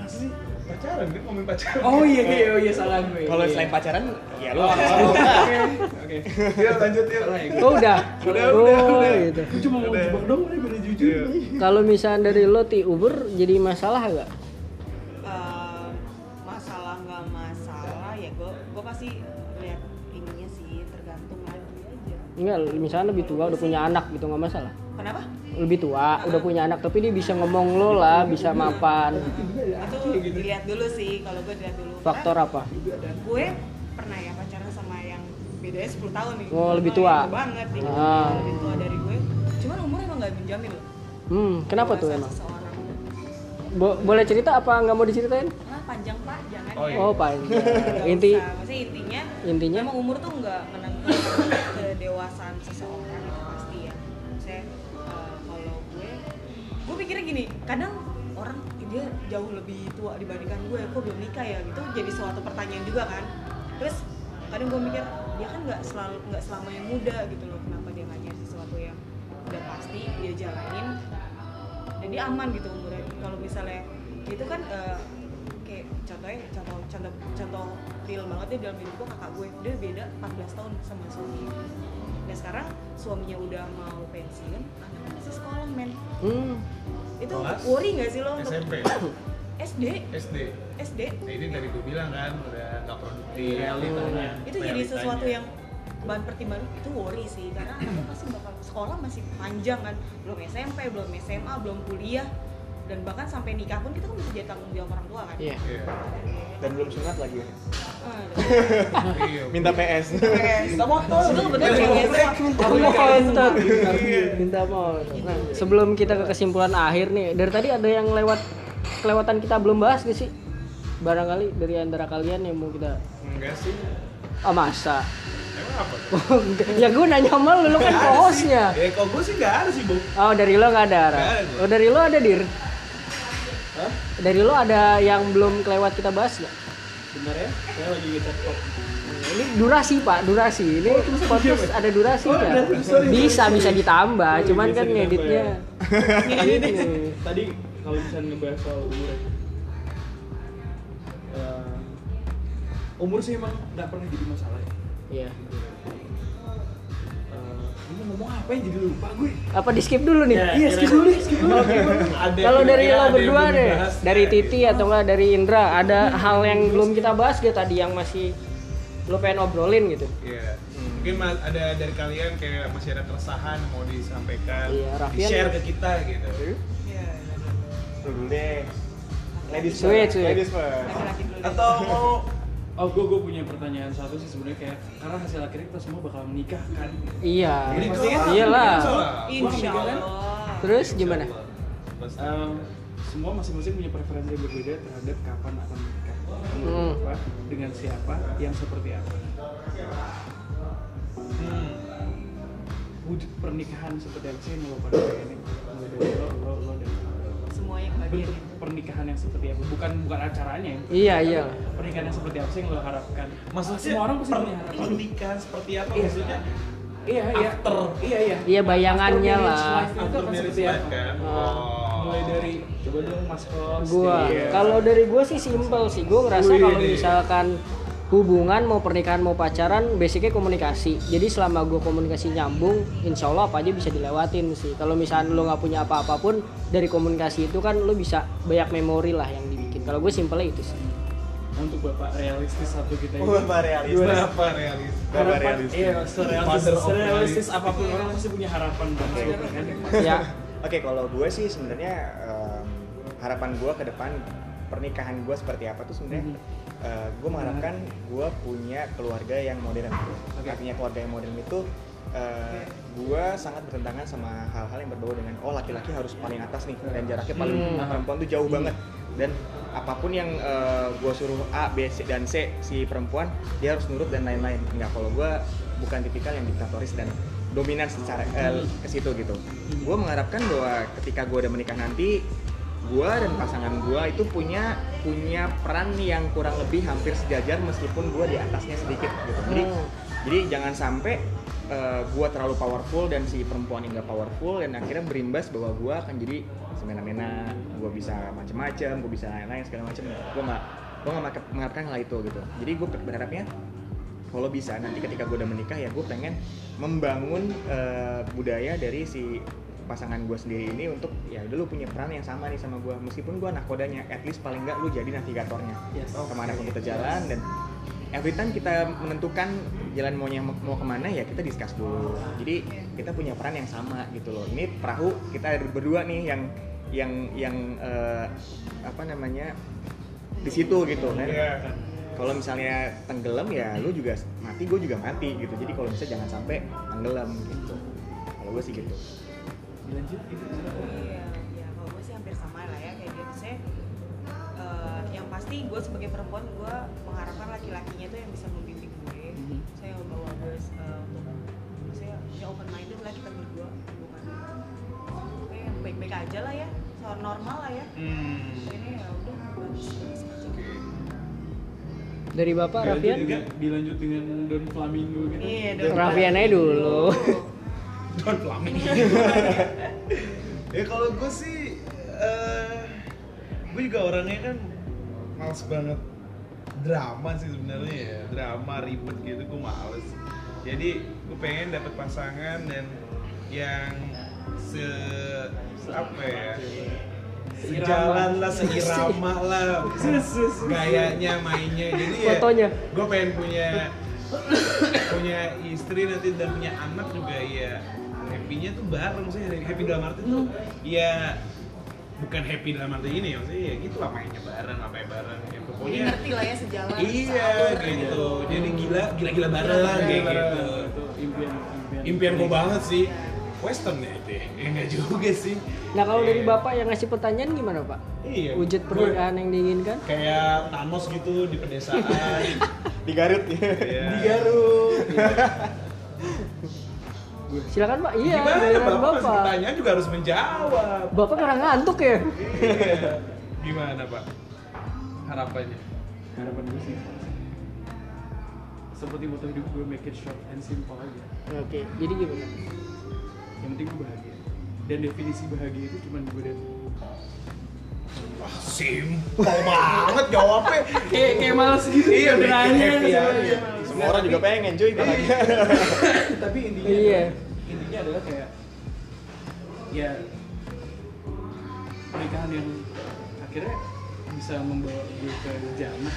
sih? Pacaran kan ngomongin pacaran Oh iya iya oh, iya salah gue. kalau Iya. selain pacaran ya lu Oh, <laughs> Oke. Oke. ya lanjut ya. Oh udah. Udah, oh, udah, udah. gitu. Gue cuma mau jebak dong, udah beda jujur Kalau misalnya dari lo ti Uber jadi masalah gak? Eh, masalah nggak masalah ya gue gue pasti lihat ininya sih tergantung lagi aja Enggak, misalnya lebih tua udah punya anak gitu nggak masalah. Kenapa Lebih tua udah punya anak tapi dia bisa ngomong lo lah, bisa mapan. itu dilihat dulu sih kalau gue dilihat dulu Faktor apa? Karena gue pernah ya pacaran sama yang bedanya 10 tahun nih Oh, lebih tua. banget nih Ah. lebih tua dari gue cuman umur emang nggak menjamin loh Hmm, kenapa tuh Dewasa emang? seseorang Bo- boleh cerita apa nggak mau diceritain? ah panjang pak jangan Oh, ya iya. Oh panjang. Nggak Inti usah. maksudnya intinya intinya Memang umur tuh nggak menentukan kedewasaan seseorang pikirnya gini, kadang orang dia jauh lebih tua dibandingkan gue, kok belum nikah ya gitu. Jadi suatu pertanyaan juga kan. Terus kadang gue mikir dia kan nggak selalu nggak selamanya muda gitu loh, kenapa dia nggak nyari sesuatu yang udah pasti dia jalanin? Dan dia aman gitu umurnya. Kalau misalnya itu kan eh, kayak contohnya contoh contoh contoh real banget dia dalam hidup gue kakak gue. Dia beda 14 tahun sama suaminya dan sekarang suaminya udah mau pensiun anaknya masih sekolah men. Hmm, itu Kelas? worry nggak sih lo untuk SMP <coughs> SD SD SD nah ini dari gue bilang kan udah nggak produktif. Realitanya. itu jadi sesuatu yang bahan pertimbangan itu worry sih karena anaknya pasti bakal sekolah masih panjang kan. Belum SMP belum SMA belum kuliah dan bahkan sampai nikah pun kita kan masih jadi tanggung jawab orang tua kan iya. Iya. dan belum sunat lagi ya. Iya. minta PS Minta motor. Itu komentar. Minta mau. Nah, sebelum kita ke kesimpulan akhir nih, dari tadi ada yang lewat kelewatan kita belum bahas gak sih? Barangkali dari antara kalian yang mau kita enggak sih Ah masa? emang apa <laughs> ya gue nanya sama lu, lu kan co-hostnya ya kok gue sih nggak ada sih bu Oh dari lo nggak ada? Ra? Oh dari lo ada dir? Dari lo ada yang belum kelewat kita bahas nggak? bener ya saya lagi kok Ini durasi pak, durasi. Ini podcast ada durasinya. Oh. Sorry, Bisa bisa ditambah, Sorry, cuman bisa kan ngeditnya. ya. <laughs> Ini. tadi kalau bisa ngebahas soal umur ya. Eh, umur sih emang nggak pernah jadi masalah ya Iya. Ngomong apa yang jadi lupa gue Apa di skip dulu nih? Ya, iya skip dulu skip dulu Kalau dari lo berdua deh, dari? Titi atau enggak dari Indra, ada hal yang belum kita bahas gak tadi yang masih lo pengen obrolin gitu? Iya. Mungkin ada dari kalian kayak masih ada keresahan yang mau disampaikan, Iya, di share ke kita gitu. Iya, Lu dulu deh ladies Sweet, first sweet. ladies first. Atau mau oh gue gue punya pertanyaan satu sih sebenarnya kayak karena hasil akhirnya kita semua bakal menikah kan Iya. Ini Pasti kan? Iyalah. Insya Gua kan? Allah. Terus gimana? Em, semua masing-masing punya preferensi yang berbeda terhadap kapan akan menikah Hmm. apa dengan siapa yang seperti apa Hmm. wujud pernikahan seperti apa sih yang lo pada pengen mulai dari lo lo lo dan kebagian bentuk pernikahan yang seperti apa bukan bukan acaranya ya Iya iya. pernikahan yang seperti apa sih yang lo harapkan Maksudnya semua orang pasti per- punya harapan pernikahan seperti apa Iya. maksudnya? iya iya After. iya iya Iya, bayangannya lah. After marriage seperti life apa kan? Ah. mulai dari coba dong mas host Gua Iya. kalau dari gua sih simpel sih. Gua ngerasa kalau misalkan hubungan mau pernikahan mau pacaran basicnya komunikasi jadi selama gue komunikasi nyambung insya Allah apa aja bisa dilewatin sih kalau misalnya lo nggak punya apa-apa pun dari komunikasi itu kan lo bisa banyak memori lah yang dibikin kalau gue simpelnya itu sih untuk bapak realistis satu kita ini Oh, Bapak realistis. Gimana? Berapa realis? Bapak realistis. iya serealistis, serealistis realism. apa pun orang pasti punya harapan bang Oke. kan ya Oke, kalau gue sih sebenarnya em, harapan gue ke depan pernikahan gue seperti apa tuh sebenarnya Mhm. gue mengharapkan gue punya keluarga yang modern. Oke. Artinya keluarga yang modern itu gue sangat bertentangan sama hal-hal yang berbau dengan oh laki-laki harus paling atas nih dan jaraknya paling Hmm. perempuan tuh jauh banget dan apa pun yang gue suruh A, B, C dan C si perempuan dia harus nurut dan lain-lain. Enggak, kalau gue bukan tipikal yang diktatoris dan dominan secara eh, ke situ gitu. Gue mengharapkan bahwa ketika gue udah menikah nanti gue dan pasangan gue itu punya punya peran yang kurang lebih hampir sejajar meskipun gue di atasnya sedikit gitu. Jadi Hmm. jadi jangan sampai gue terlalu powerful dan si perempuan yang gak powerful dan akhirnya berimbas bahwa gue akan jadi semena-mena, gue bisa macem-macem, gue bisa lain-lain segala macem. Gue nggak gue nggak mengharap- mengharapkan hal itu gitu. Jadi gue berharapnya kalau bisa nanti ketika gue udah menikah ya gue pengen membangun eh, budaya dari si pasangan gue sendiri ini untuk ya udah lu punya peran yang sama nih sama gue meskipun gue nakodanya at least paling nggak lu jadi navigatornya. Yes. ke mana pun kita jalan dan every time kita menentukan jalan maunya mau ke mana ya kita discuss dulu. Jadi kita punya peran yang sama gitu loh. Ini perahu kita ada berdua nih yang yang yang eh, apa namanya di situ gitu kan. Iya. kalau misalnya tenggelam ya lu juga mati gue juga mati gitu. Jadi kalau bisa jangan sampai tenggelam gitu. Kalau gue sih gitu Dilanjut gitu. Iya, ya kalau gue sih hampir sama lah ya kayak gitu. Saya eh, yang pasti gue sebagai perempuan gue mengharapkan laki-lakinya tuh yang bisa membimbing gue. Mhm. Saya membawa gue eh, untuk saya ya open minded lah kita berdua bukan oke yang baik-baik aja lah ya, soal normal lah ya. Hmm. Ini ya udah bagus gitu. Dari Bapak Raffian? juga, dilanjut dengan Don Flamingo gitu. Iya, Don Raffian aja dulu. <laughs> Don Flaming. <laughs> ya kalau gue sih, eh gue juga orangnya kan males banget drama sih sebenarnya ya, drama ribet gitu gue males. Jadi gue pengen dapet pasangan dan yang se, se apa ya? Sejalan lah seirama lah. <laughs> Gayanya mainnya. Jadi ya Fotonya. gue pengen punya punya istri nanti dan punya anak juga ya happy-nya tuh bareng sih happy dalam arti tuh ya bukan happy dalam arti ini ya maksudnya ya gitu lah mainnya bareng apa bareng ya Jadi pokoknya ngerti lah ya sejalan. iya satu. gitu jadi gila gila gila bareng kayak gitu Itu impian impian. impian gue banget sih western ya itu ya Eh, enggak juga sih Nah kalau dari Iya. Bapak yang ngasih pertanyaan gimana Pak? iya Wujud Gue pernikahan yang diinginkan? kayak Thanos gitu di pedesaan <laughs> di Garut ya Iya. Di Garut. Silakan Pak. Iya, gimana bapak Bapak. pertanyaan juga harus menjawab Bapak karena ngantuk ya? Iya. Gimana pak? Harapannya? Harapan gue sih seperti moto hidup gue make it short and simple aja. Oke, jadi gimana? Yang penting gue bahagia. Dan definisi bahagia itu cuma gue dan Wah simpel banget jawabnya. kayak kayak males gitu Iya, nanya sama aja. dia. semua orang juga pengen cuy bahagia <laughs> tapi intinya Iya. adalah, intinya adalah kayak ya pernikahan yang akhirnya bisa membawa gue ke jannah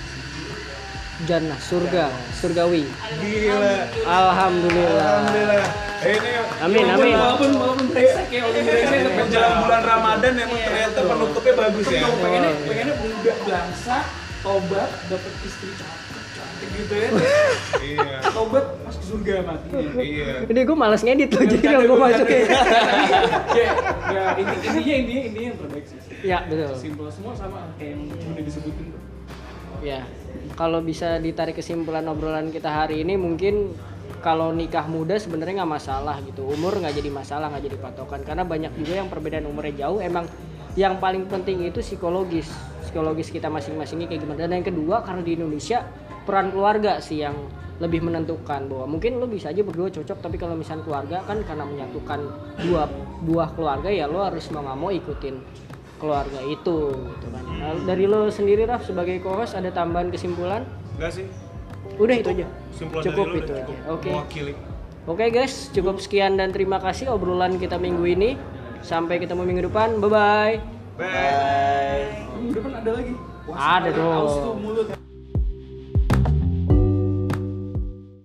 Jannah, surga, surgawi. Gila. Alhamdulillah. Alhamdulillah. Ini Amin, amin. walaupun walaupun brengsek ya walaupun brengsek Menjelang bulan Ramadan emang ternyata penutupnya bagus ya. Pengennya pengennya muda bangsa tobat dapat istri cakep cantik gitu ya Iya. tobat masuk surga matinya Iya. Ini gue males ngedit loh, jadi nggak gue masukin. ya, ya inti, intinya intinya intinya yang terbaik sih Ya betul. simpel semua sama kayak yang udah disebutin tuh Ya, kalau bisa ditarik kesimpulan obrolan kita hari ini mungkin kalau nikah muda sebenarnya nggak masalah gitu. Umur nggak jadi masalah nggak jadi patokan. Karena banyak juga yang perbedaan umurnya jauh. Emang yang paling penting itu psikologis. Psikologis kita masing-masing ini kayak gimana. Dan yang kedua karena di Indonesia peran keluarga sih yang lebih menentukan bahwa mungkin lo bisa aja berdua cocok tapi kalau misalnya keluarga kan karena menyatukan dua buah keluarga ya lo harus mau nggak mau ikutin keluarga itu gitu kan. Nah, dari lo sendiri Raf sebagai co-host ada tambahan kesimpulan? Enggak sih. Udah itu aja. Simpulan Cukup itu aja. cukup Oke. Mewakili. Oke guys, cukup sekian dan terima kasih obrolan kita minggu ini. Sampai ketemu minggu depan. Bye bye. Bye. minggu depan ada lagi Ada dong.